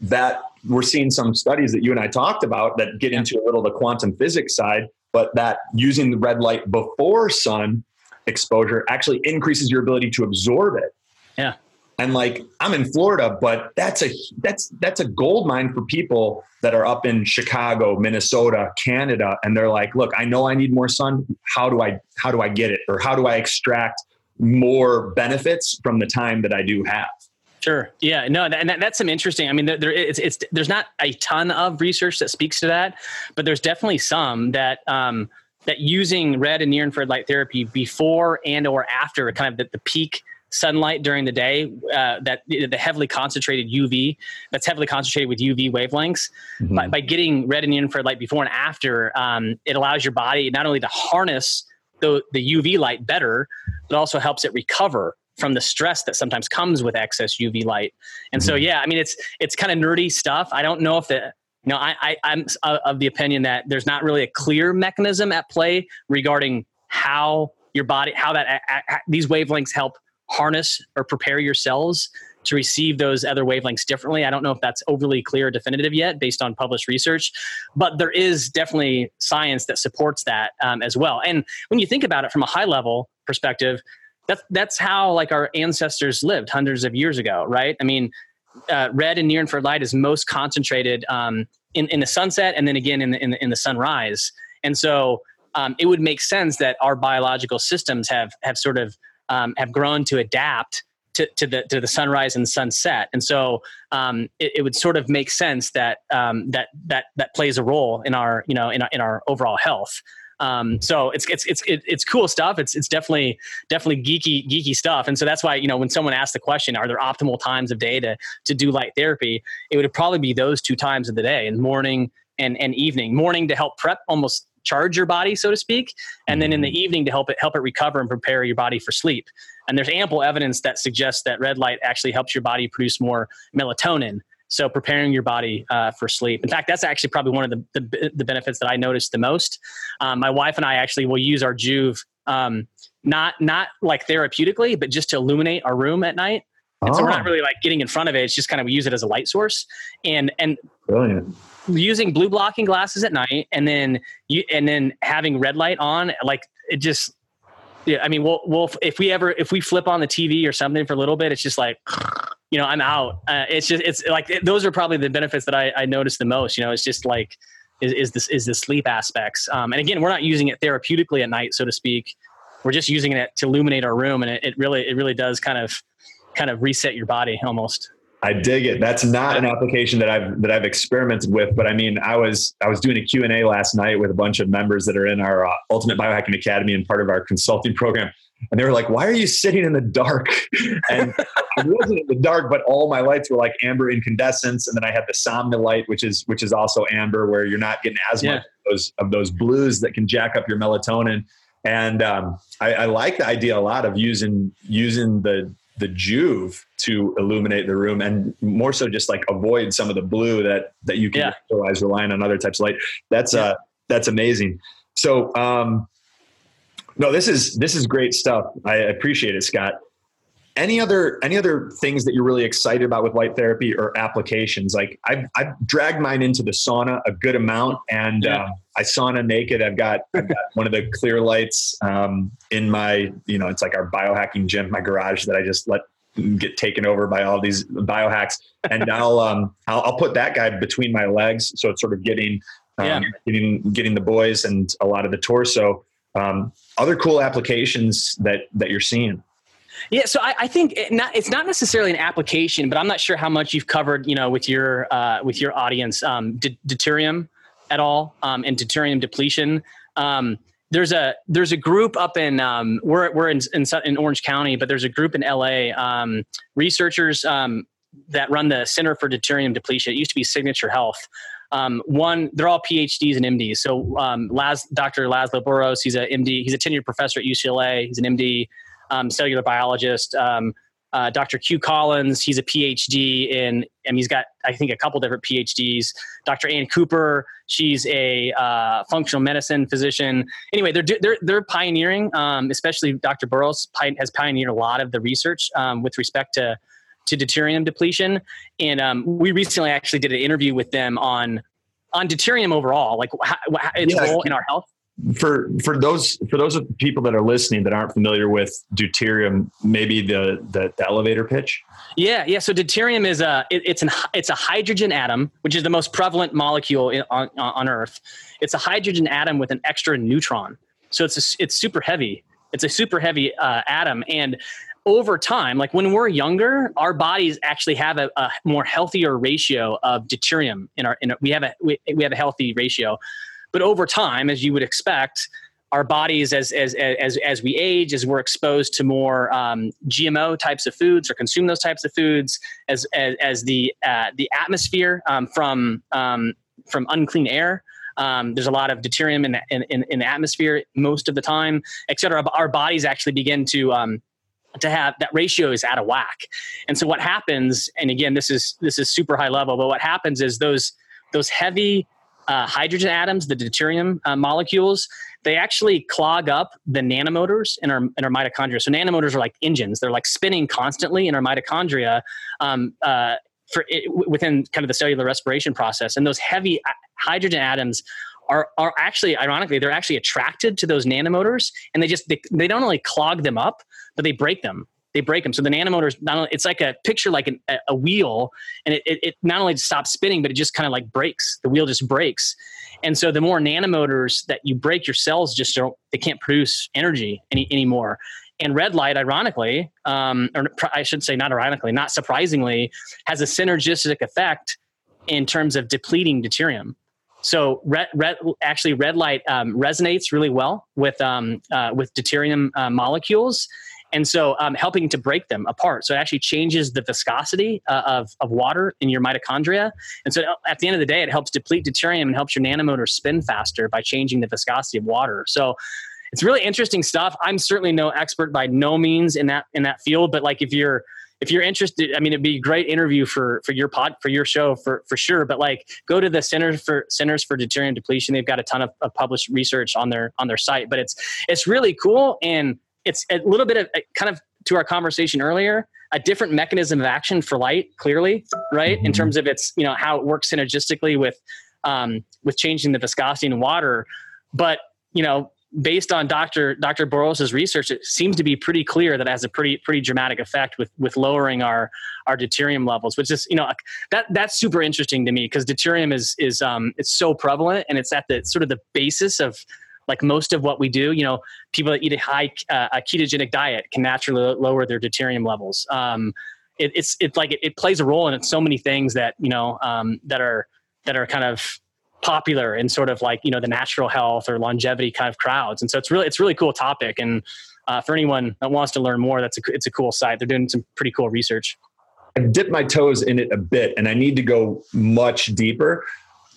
that we're seeing some studies that you and I talked about that get into a little the quantum physics side, but that using the red light before sun exposure actually increases your ability to absorb it. Yeah. And like i'm in florida but that's a that's that's a gold mine for people that are up in chicago minnesota canada and they're like look i know i need more sun. How do i how do i get it? Or how do i extract more benefits from the time that i do have Sure. Yeah. No, and that, that's some interesting. I mean, there, there it's, it's there's not a ton of research that speaks to that, but there's definitely some that um, that using red and near infrared light therapy before and or after kind of the, the peak sunlight during the day uh, that the heavily concentrated uv that's heavily concentrated with uv wavelengths mm-hmm. by, by, getting red and infrared light before and after um, it allows your body not only to harness the, the uv light better but also helps it recover from the stress that sometimes comes with excess uv light and mm-hmm. so yeah i mean it's it's kind of nerdy stuff i don't know if the you know I, I i'm of the opinion that there's not really a clear mechanism at play regarding how your body how that these wavelengths help harness or prepare your cells to receive those other wavelengths differently. I don't know if that's overly clear or definitive yet based on published research, but there is definitely science that supports that um, as well. And when you think about it from a high level perspective, that's that's how like our ancestors lived hundreds of years ago, right? I mean, uh, red and near infrared light is most concentrated um, in in the sunset, and then again in the in the, in the sunrise. And so um, it would make sense that our biological systems have have sort of um, have grown to adapt to, to, the to the sunrise and sunset, and so um, it, it, would sort of make sense that um, that that that plays a role in our you know in our, in our overall health. Um, so it's it's it's it's cool stuff. It's it's definitely definitely geeky geeky stuff. And so that's why you know when someone asks the question, are there optimal times of day to to do light therapy? It would probably be those two times of the day, in morning and and evening. Morning to help prep almost charge your body, so to speak, and then in the mm-hmm. evening to help it help it recover and prepare your body for sleep. And there's ample evidence that suggests that red light actually helps your body produce more melatonin. So preparing your body uh, for sleep. In fact, that's actually probably one of the, the, the benefits that I noticed the most. Um, my wife and I actually will use our Joovv, um, not not like therapeutically, but just to illuminate our room at night And so we're Oh. not really like getting in front of it. It's just kind of we use it as a light source. And and Brilliant. using blue blocking glasses at night and then you and then having red light on like it just yeah i mean we'll, we'll if we ever if we flip on the tv or something for a little bit it's just like you know i'm out. Uh, it's just it's like it, those are probably the benefits that i, I notice the most you know it's just like is, is this is the sleep aspects. Um, and again we're not using it therapeutically at night so to speak. We're just using it to illuminate our room and it, it really it really does kind of kind of reset your body almost I dig it. That's not an application that I've that I've experimented with, but I mean, I was I was doing a Q and A last night with a bunch of members that are in our uh, Ultimate Biohacking Academy and part of our consulting program, and they were like, "Why are you sitting in the dark?" [LAUGHS] And I wasn't in the dark, but all my lights were like amber incandescents, and then I had the Somna light, which is which is also amber, where you're not getting as Yeah. much of those of those blues that can jack up your melatonin. And um, I, I like the idea a lot of using using the the Joovv to illuminate the room, and more so just like avoid some of the blue that that you can Yeah. otherwise relying on other types of light. That's uh that's amazing. So um, no, this is this is great stuff. I appreciate it, Scott. Any other any other things that you're really excited about with light therapy or applications? Like I've I've dragged mine into the sauna a good amount, and Yeah. um, I sauna naked. I've got I've got one of the clear lights um, in my you know it's like our biohacking gym, my garage that I just let get taken over by all these biohacks, and I'll um I'll, I'll put that guy between my legs, so it's sort of getting um, Yeah. getting getting the boys and a lot of the torso. Um, other cool applications that that you're seeing. Yeah, so I, I think it not, it's not necessarily an application, but I'm not sure how much you've covered, you know, with your uh, with your audience, um, de- deuterium at all, um, and deuterium depletion. Um, there's a there's a group up in um, we're we're in, in in Orange County, but there's a group in LA, um, researchers um, that run the Center for Deuterium Depletion. It used to be Signature Health. Um, one, they're all PhDs and MDs. So um, Laz, Dr. Laszlo Boros, he's a MD. He's a tenured professor at UCLA. He's an MD um, cellular biologist. Um, uh, Dr. Q Collins, he's a PhD in, and he's got, I think, a couple different PhDs. Dr. Ann Cooper, she's a uh, functional medicine physician. Anyway, they're they're they're pioneering, um, especially Dr. Boros has pioneered a lot of the research um, with respect to to deuterium depletion. And um, we recently actually did an interview with them on on deuterium overall, like how, how, its Yeah. role in our health. For for those for those people that are listening that aren't familiar with deuterium, maybe the the, the elevator pitch. Yeah, yeah. So deuterium is a it, it's an it's a hydrogen atom, which is the most prevalent molecule in, on on Earth. It's a hydrogen atom with an extra neutron. So it's a, it's super heavy. It's a super heavy uh, atom, and over time, like when we're younger, our bodies actually have a, a more healthier ratio of deuterium in our. In our we have a we, we have a healthy ratio, but over time, as you would expect, our bodies as as as as we age, as we're exposed to more um, GMO types of foods or consume those types of foods, as as, as the uh, the atmosphere um, from um, from unclean air. Um, there's a lot of deuterium in, the- in, in, the atmosphere most of the time, et cetera. Our bodies actually begin to um, to have that ratio is out of whack. And so what happens, and again, this is this is super high level, but what happens is those those heavy uh, hydrogen atoms, the deuterium uh, molecules, they actually clog up the nanomotors in our in our mitochondria. So nanomotors are like engines; they're like spinning constantly in our mitochondria. Um, uh, for it, within kind of the cellular respiration process, and those heavy uh, hydrogen atoms are are actually, ironically, they're actually attracted to those nanomotors, and they just they, they don't only clog them up, but they break them. They break them. So the nanomotors, not only, it's like a picture like an, a, wheel, and it, it, not only stops spinning, but it just kind of like breaks. The wheel just breaks. And so the more nanomotors that you break, your cells just don't, they can't produce energy any, anymore. And red light, ironically, um, or I should say not ironically, not surprisingly, has a synergistic effect in terms of depleting deuterium. So red, red actually red light um, resonates really well with um, uh, with deuterium uh, molecules, and so um, helping to break them apart. So it actually changes the viscosity uh, of of water in your mitochondria, and so at the end of the day, it helps deplete deuterium and helps your nanomotor spin faster by changing the viscosity of water. So it's really interesting stuff. I'm certainly no expert by no means in that in that field, but like if you're if you're interested, I mean, it'd be a great interview for for your pod for your show for for sure. But like, go to the Centers for Centers for Deuterium Depletion. They've got a ton of, of published research on their on their site. But it's it's really cool and it's a little bit of uh, kind of to our conversation earlier, a different mechanism of action for light, clearly, right? In terms of its, you know, how it works synergistically with um, with changing the viscosity in water. But you know, based on Dr. Dr. Boros's research, it seems to be pretty clear that it has a pretty pretty dramatic effect with with lowering our our deuterium levels, which is you know that that's super interesting to me because deuterium is is um, it's so prevalent and it's at the sort of the basis of like most of what we do. You know, people that eat a high uh, a ketogenic diet can naturally lower their deuterium levels. Um, it, it's it's like it, it, plays a role in so many things that you know um, that are that are kind of popular in sort of like you know the natural health or longevity kind of crowds and so it's really it's really cool topic and uh, for anyone that wants to learn more that's a, it's a cool site they're doing some pretty cool research i've dipped my toes in it a bit and i need to go much deeper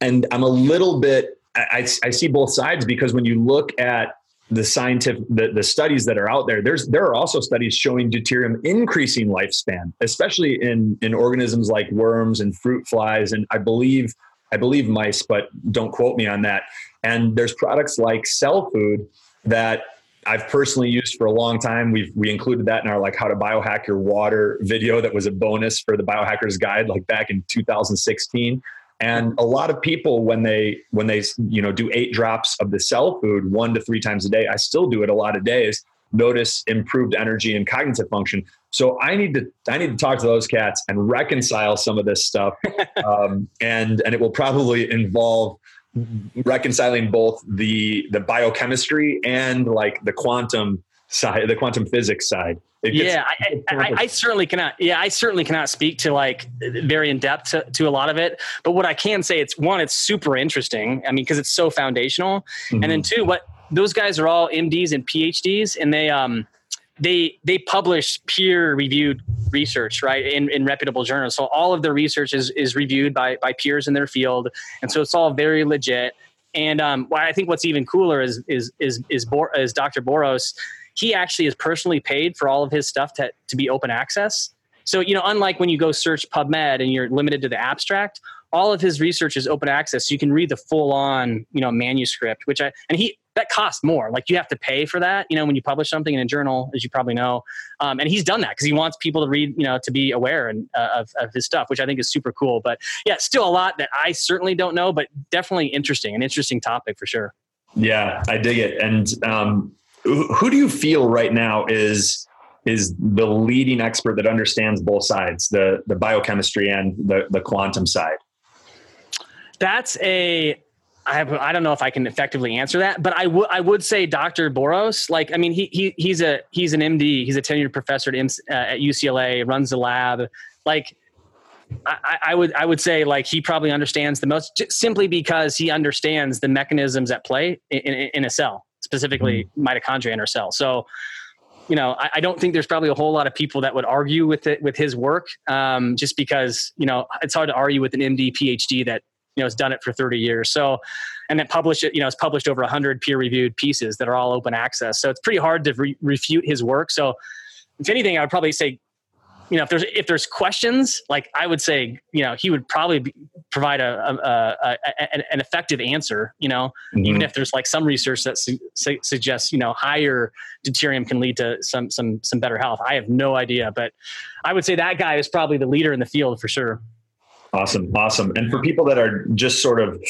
and i'm a little bit i, I see both sides because when you look at the scientific the, the studies that are out there there's there are also studies showing deuterium increasing lifespan especially in in organisms like worms and fruit flies and i believe I believe mice, but don't quote me on that. And there's products like Cell Food that I've personally used for a long time. We've we included that in our like how to biohack your water video that was a bonus for the biohackers guide like back in 2016. And a lot of people when they when they you know do eight drops of the cell food one to three times a day, I still do it a lot of days, notice improved energy and cognitive function. So I need to I need to talk to those cats and reconcile some of this stuff, [LAUGHS] um, and and it will probably involve reconciling both the the biochemistry and like the quantum side, the quantum physics side. Yeah, I, I, I, certainly cannot. Yeah, I certainly cannot speak to like very in depth to, to, a lot of it. But what I can say, it's one, it's super interesting. I mean, because it's so foundational, mm-hmm. and then two, what those guys are all MDs and PhDs, and they um they they publish peer reviewed research right in, in reputable journals so all of their research is, is reviewed by by peers in their field and so it's all very legit and um, what i think what's even cooler is is is is, Bor- is dr boros he actually is personally paid for all of his stuff to, to be open access so you know unlike when you go search pubmed and you're limited to the abstract all of his research is open access so you can read the full on you know manuscript which i and he that costs more. Like you have to pay for that, you know, when you publish something in a journal, as you probably know. Um, and he's done that because he wants people to read, you know, to be aware and, uh, of, of his stuff, which I think is super cool. But yeah, still a lot that I certainly don't know, but definitely interesting, an interesting topic for sure. Yeah, I dig it. And um, who do you feel right now is is the leading expert that understands both sides, the the biochemistry and the the quantum side? That's a I have, I don't know if I can effectively answer that, but I would I would say Dr. Boros. Like, I mean, he he he's a he's an MD. He's a tenured professor at, uh, at UCLA. Runs the lab. Like, I, I, would I would say like he probably understands the most simply because he understands the mechanisms at play in, in, in a cell, specifically mm-hmm. mitochondria in our cell. So, you know, I, I, don't think there's probably a whole lot of people that would argue with it with his work, um, just because you know it's hard to argue with an MD PhD that you know has done it for 30 years so and then publish it you know it's published over 100 peer reviewed pieces that are all open access so it's pretty hard to re- refute his work so if anything i would probably say you know if there's if there's questions like i would say you know he would probably be, provide a, a, a, a, an effective answer you know mm-hmm. even if there's like some research that su- su- suggests you know higher deuterium can lead to some some some better health i have no idea but i would say that guy is probably the leader in the field for sure Awesome. Awesome. And for people that are just sort of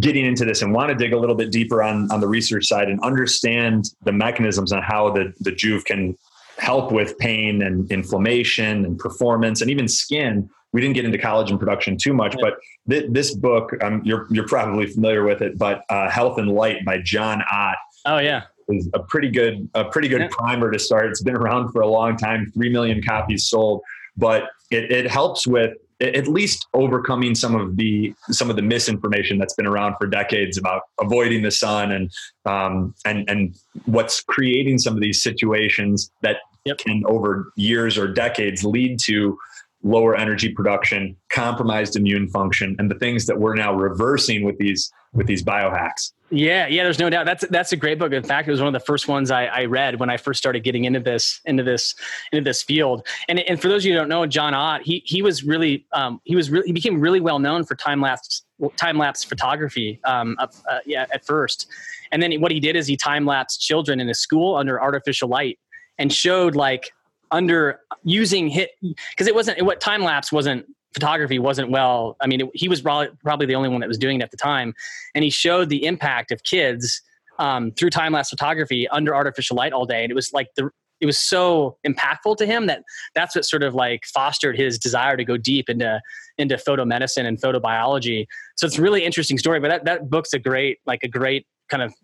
getting into this and want to dig a little bit deeper on, on the research side and understand the mechanisms on how the, the Joovv can help with pain and inflammation and performance and even skin. We didn't get into collagen production too much, but th- this book, um, you're, you're probably familiar with it, but uh, Health and Light by John Ott. Oh yeah. Is a pretty good, a pretty good yeah. primer to start. It's been around for a long time, 3 million copies sold, but it, it helps with at least overcoming some of the some of the misinformation that's been around for decades about avoiding the sun and um, and and what's creating some of these situations that yep. can over years or decades lead to lower energy production, compromised immune function, and the things that we're now reversing with these with these biohacks. Yeah, yeah, there's no doubt. That's that's a great book. In fact, it was one of the first ones I, I read when I first started getting into this into this into this field. And and for those of you who don't know, John Ott, he he was really um, he was really he became really well known for time lapse time lapse photography. Um, uh, yeah, at first, and then what he did is he time lapsed children in a school under artificial light and showed like under using hit because it wasn't what time lapse wasn't photography wasn't well. I mean, it, he was probably probably the only one that was doing it at the time, and he showed the impact of kids um, through time lapse photography under artificial light all day, and it was like the it was so impactful to him that that's what sort of like fostered his desire to go deep into into photomedicine and photobiology. So it's really interesting story. But that that book's a great like a great kind of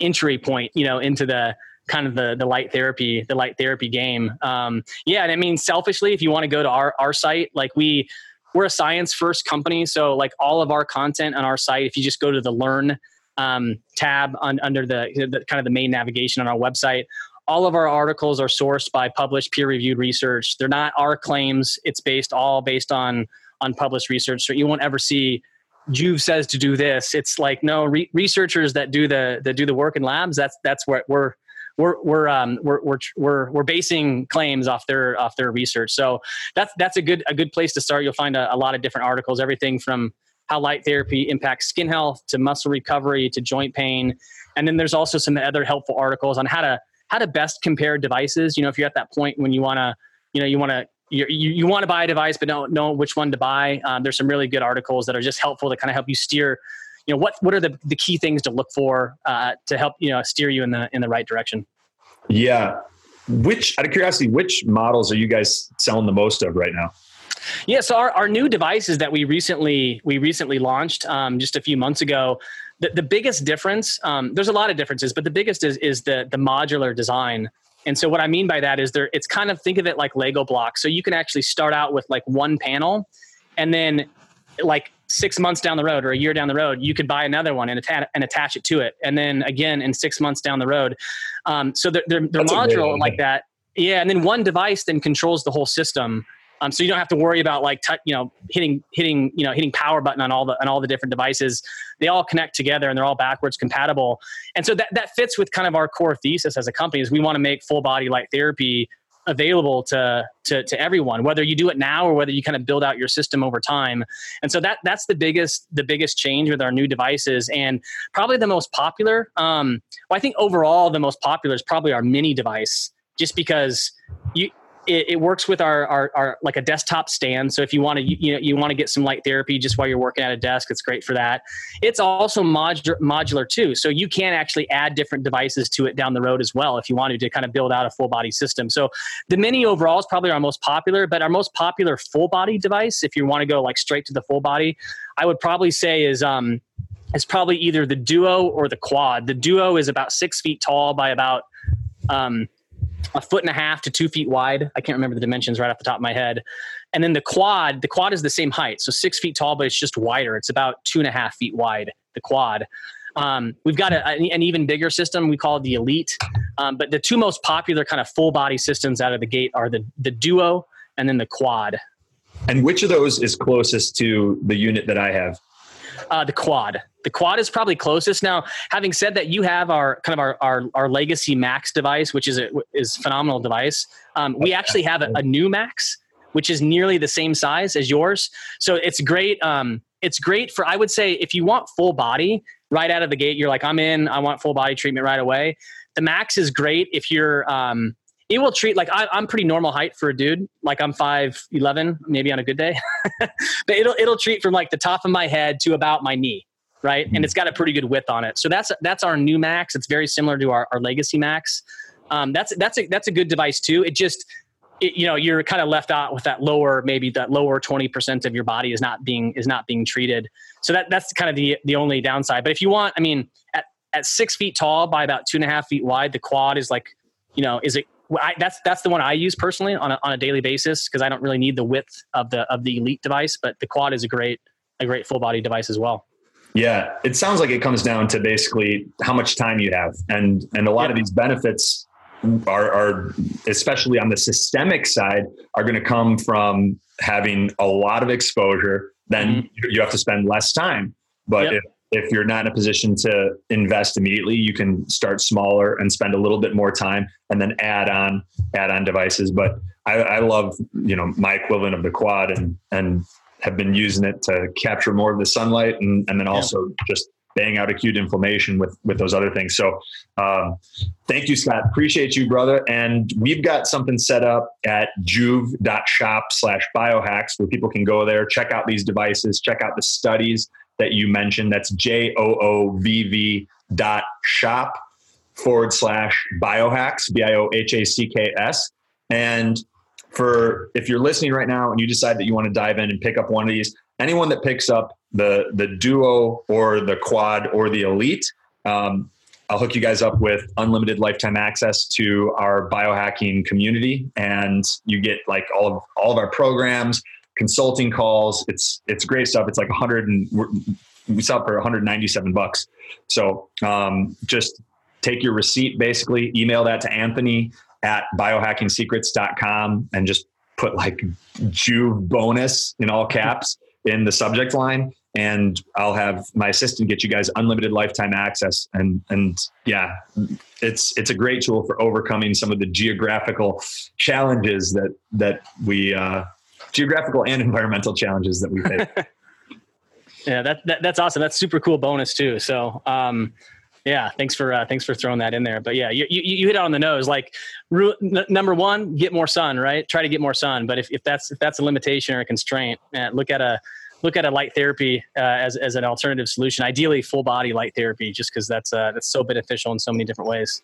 entry point, you know, into the kind of the the light therapy the light therapy game. Um, yeah, and I mean selfishly, if you want to go to our our site, like we we're a science first company, so like all of our content on our site, if you just go to the learn um, tab on, under the, the kind of the main navigation on our website, all of our articles are sourced by published peer reviewed research. They're not our claims. It's based all based on on published research. So you won't ever see Joovv says to do this. It's like no re- researchers that do the that do the work in labs that's that's what we're we're we're, um, we're we're we're we're basing claims off their off their research. So that's that's a good a good place to start. You'll find a, a lot of different articles, everything from how light therapy impacts skin health to muscle recovery to joint pain, and then there's also some other helpful articles on how to how to best compare devices. You know, if you're at that point when you want to, you know, you want to you, you want to buy a device but don't know which one to buy. Um, there's some really good articles that are just helpful to kind of help you steer. You know, what what are the, the key things to look for uh, to help you know steer you in the in the right direction? Yeah. Which, out of curiosity, which models are you guys selling the most of right now? Yeah, so our, our new devices that we recently we recently launched um, just a few months ago the, the biggest difference um, there's a lot of differences but the biggest is, is the, the modular design and so what i mean by that is there it's kind of think of it like lego blocks so you can actually start out with like one panel and then like six months down the road or a year down the road you could buy another one and, attach, and attach it to it and then again in six months down the road um, so they're, they're, they're modular like that yeah and then one device then controls the whole system um, so you don't have to worry about like t- you know hitting hitting you know hitting power button on all the on all the different devices. They all connect together and they're all backwards compatible. And so that that fits with kind of our core thesis as a company is we want to make full body light therapy available to, to to everyone whether you do it now or whether you kind of build out your system over time. And so that that's the biggest the biggest change with our new devices and probably the most popular um, well, i think overall the most popular is probably our mini device just because you it, it, works with our, our, our like a desktop stand. So if you want to you, know you want to get some light therapy just while you're working at a desk, it's great for that. It's also modular modular too, so you can actually add different devices to it down the road as well if you wanted to kind of build out a full body system. So the Mini overall is probably our most popular, but our most popular full body device, if you want to go like straight to the full body, I would probably say is um is probably either the Duo or the Quad. The Duo is about six feet tall by about um, a foot and a half to two feet wide. I can't remember the dimensions right off the top of my head. And then the quad, the quad is the same height, so six feet tall, but it's just wider. It's about two and a half feet wide. The quad. Um, we've got a, an even bigger system. We call the Elite. Um, but the two most popular kind of full body systems out of the gate are the the Duo and then the Quad. And which of those is closest to the unit that I have? Uh, the quad. The quad is probably closest. Now, having said that, you have our kind of our our, our legacy Max device, which is a is phenomenal device. Um, we actually have a, a, new Max, which is nearly the same size as yours. So it's great. Um, it's great for I would say if you want full body right out of the gate, you're like I'm in. I want full body treatment right away. The Max is great if you're um, it will treat like I, am pretty normal height for a dude. Like I'm five eleven, maybe on a good day. [LAUGHS] but it'll it'll treat from like the top of my head to about my knee, right? And it's got a pretty good width on it. So that's that's our new Max. It's very similar to our, our Legacy Max. Um, that's that's a that's a good device too. It just it, you know you're kind of left out with that lower maybe that lower 20% of your body is not being is not being treated so that that's kind of the the only downside but if you want i mean at, at six feet tall by about two and a half feet wide the quad is like you know is it I, that's that's the one I use personally on a, on a daily basis because I don't really need the width of the of the elite device, but the quad is a great a great full body device as well. Yeah, it sounds like it comes down to basically how much time you have, and and a lot yeah. of these benefits are, are especially on the systemic side are going to come from having a lot of exposure. Then mm-hmm. you have to spend less time. But yep. if if you're not in a position to invest immediately, you can start smaller and spend a little bit more time and then add on add on devices. But I, I love you know my equivalent of the quad and and have been using it to capture more of the sunlight and, and then also yeah. just bang out acute inflammation with with those other things. So, um, thank you, Scott. Appreciate you, brother. And we've got something set up at joovv.shop slash biohacks where people can go there, check out these devices, check out the studies that you mentioned. That's J O O V V dot shop forward slash biohacks, B I O H A C K S. And for if you're listening right now and you decide that you want to dive in and pick up one of these, anyone that picks up the the duo or the quad or the elite, um, I'll hook you guys up with unlimited lifetime access to our biohacking community, and you get like all of all of our programs, consulting calls. It's it's great stuff. It's like 100 and we sell for 197 bucks. So um, just take your receipt, basically email that to Anthony at biohackingsecrets.com and just put like Joovv bonus in all caps in the subject line and I'll have my assistant get you guys unlimited lifetime access and and yeah it's it's a great tool for overcoming some of the geographical challenges that that we uh, geographical and environmental challenges that we face [LAUGHS] yeah that, that that's awesome that's super cool bonus too so um yeah, thanks for uh, thanks for throwing that in there. But yeah, you, you, you hit it on the nose. Like n- number one, get more sun. Right, try to get more sun. But if, if that's if that's a limitation or a constraint, uh, look at a look at a light therapy uh, as as an alternative solution. Ideally, full body light therapy, just because that's uh, that's so beneficial in so many different ways.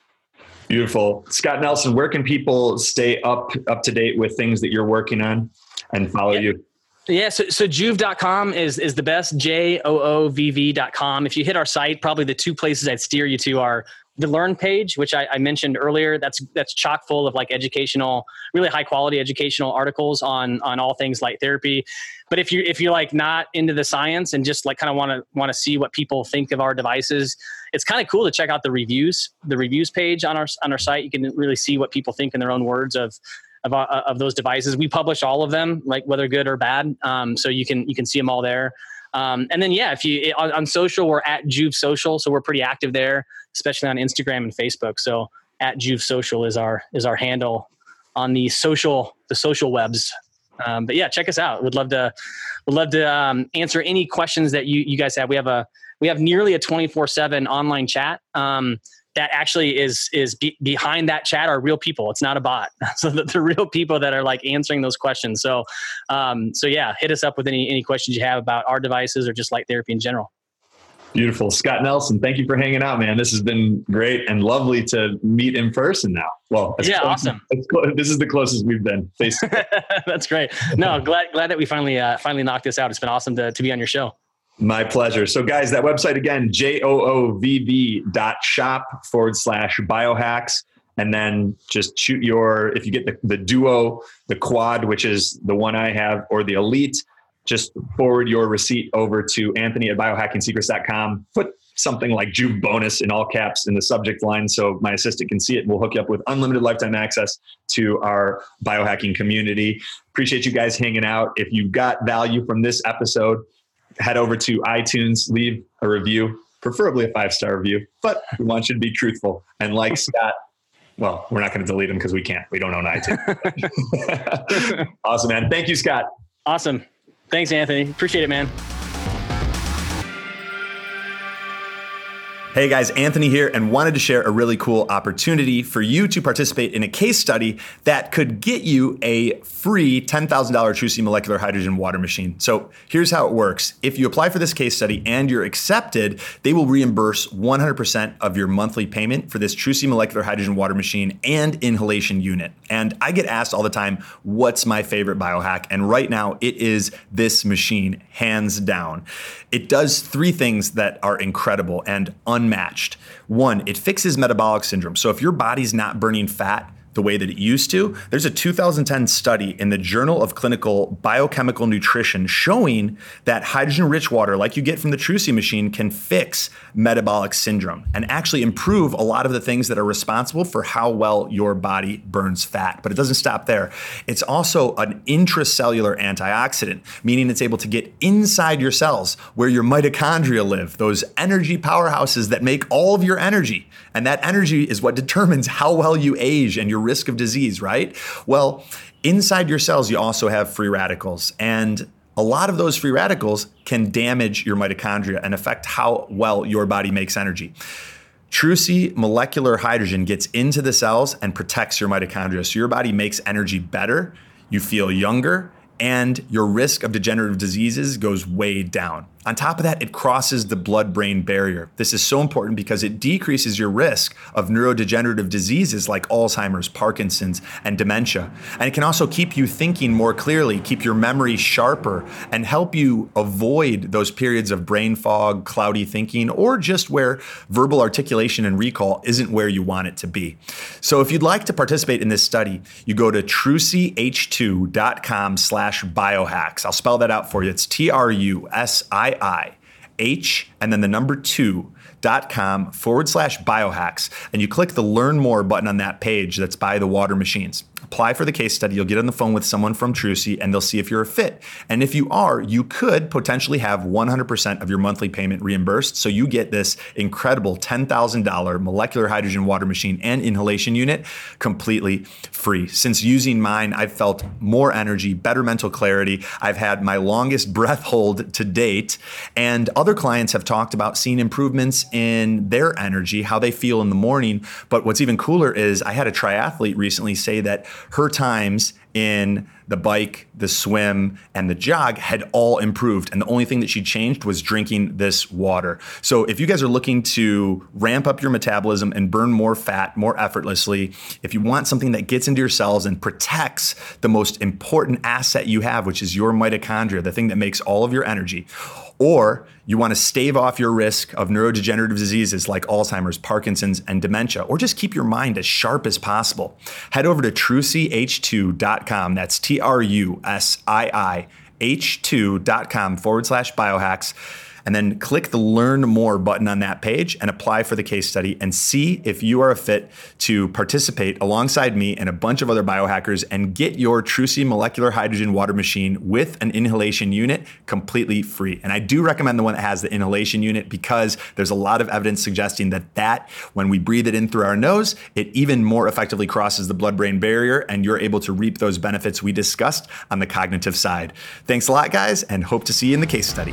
Beautiful, Scott Nelson. Where can people stay up up to date with things that you're working on and follow yeah. you? Yeah, so, so joovv.com is, is the best, J O O V V.com. If you hit our site, probably the two places I'd steer you to are the learn page, which I, I, mentioned earlier. That's that's chock full of like educational, really high quality educational articles on on all things light therapy. But if you if you're like not into the science and just like kind of want to want to see what people think of our devices, it's kind of cool to check out the reviews, the reviews page on our on our site. You can really see what people think in their own words of of, uh, of those devices. We publish all of them, like whether good or bad. Um, so you can you can see them all there. Um, and then yeah, if you on, on, social, we're at Joovv Social, so we're pretty active there, especially on Instagram and Facebook. So at Joovv Social is our is our handle on the social the social webs. Um, but yeah, check us out. We'd love to would love to um, answer any questions that you you guys have. We have a we have nearly a twenty four seven online chat. Um, that actually is is be, behind that chat are real people. It's not a bot. [LAUGHS] So the, the real people that are like answering those questions. So um, so yeah, hit us up with any any questions you have about our devices or just light therapy in general. Beautiful. Scott Nelson, thank you for hanging out, man. This has been great and lovely to meet in person now. Well, yeah, close, awesome. This is the closest we've been face [LAUGHS] That's great. No, glad glad that we finally uh, finally knocked this out. It's been awesome to, to be on your show. My pleasure. So, guys, that website again, J O O V V dot shop forward slash biohacks. And then just shoot your, if you get the, the duo, the quad, which is the one I have, or the elite, just forward your receipt over to Anthony at biohackingsecrets.com. Put something like Joovv bonus in all caps in the subject line so my assistant can see it. We'll hook you up with unlimited lifetime access to our biohacking community. Appreciate you guys hanging out. If you got value from this episode, head over to iTunes, leave a review, preferably a five star review, but we want you to be truthful. And like Scott, well, we're not going to delete them because we can't. We don't own iTunes. [LAUGHS] awesome, man. Thank you, Scott. Awesome. Thanks, Anthony. Appreciate it, man. Hey guys, Anthony here, and wanted to share a really cool opportunity for you to participate in a case study that could get you a free $10,000 Trusii molecular hydrogen water machine. So here's how it works. If you apply for this case study and you're accepted, they will reimburse 100% of your monthly payment for this Trusii molecular hydrogen water machine and inhalation unit. And I get asked all the time, what's my favorite biohack? And right now it is this machine, hands down. It does three things that are incredible and un unmatched. One, it fixes metabolic syndrome. So if your body's not burning fat, the way that it used to. There's a 2010 study in the Journal of Clinical Biochemical Nutrition showing that hydrogen rich water, like you get from the Trusii machine, can fix metabolic syndrome and actually improve a lot of the things that are responsible for how well your body burns fat. But it doesn't stop there. It's also an intracellular antioxidant, meaning it's able to get inside your cells where your mitochondria live, those energy powerhouses that make all of your energy. And that energy is what determines how well you age and your risk of disease, right? Well, inside your cells, you also have free radicals. And a lot of those free radicals can damage your mitochondria and affect how well your body makes energy. Trusii molecular hydrogen gets into the cells and protects your mitochondria. So your body makes energy better, you feel younger, and your risk of degenerative diseases goes way down. On top of that, it crosses the blood brain barrier. This is so important because it decreases your risk of neurodegenerative diseases like Alzheimer's, Parkinson's, and dementia. And it can also keep you thinking more clearly, keep your memory sharper, and help you avoid those periods of brain fog, cloudy thinking, or just where verbal articulation and recall isn't where you want it to be. So if you'd like to participate in this study, you go to trusiih2.com slash biohacks. I'll spell that out for you. It's T-R-U-S-I I H and then the number two dot com forward slash biohacks. And you click the learn more button on that page that's by the water machines apply for the case study. You'll get on the phone with someone from Trusii and they'll see if you're a fit. And if you are, you could potentially have 100% of your monthly payment reimbursed. So you get this incredible $10,000 molecular hydrogen water machine and inhalation unit completely free. Since using mine, I've felt more energy, better mental clarity. I've had my longest breath hold to date. And other clients have talked about seeing improvements in their energy, how they feel in the morning. But what's even cooler is I had a triathlete recently say that her times in the bike, the swim, and the jog had all improved. And the only thing that she changed was drinking this water. So if you guys are looking to ramp up your metabolism and burn more fat more effortlessly, if you want something that gets into your cells and protects the most important asset you have, which is your mitochondria, the thing that makes all of your energy, or you want to stave off your risk of neurodegenerative diseases like Alzheimer's, Parkinson's, and dementia, or just keep your mind as sharp as possible, head over to trusiih2.com. That's T R U S I I H2.com forward slash biohacks and then click the learn more button on that page and apply for the case study and see if you are a fit to participate alongside me and a bunch of other biohackers and get your Trusii molecular hydrogen water machine with an inhalation unit completely free. And I do recommend the one that has the inhalation unit because there's a lot of evidence suggesting that that when we breathe it in through our nose, it even more effectively crosses the blood-brain barrier and you're able to reap those benefits we discussed on the cognitive side. Thanks a lot guys and hope to see you in the case study.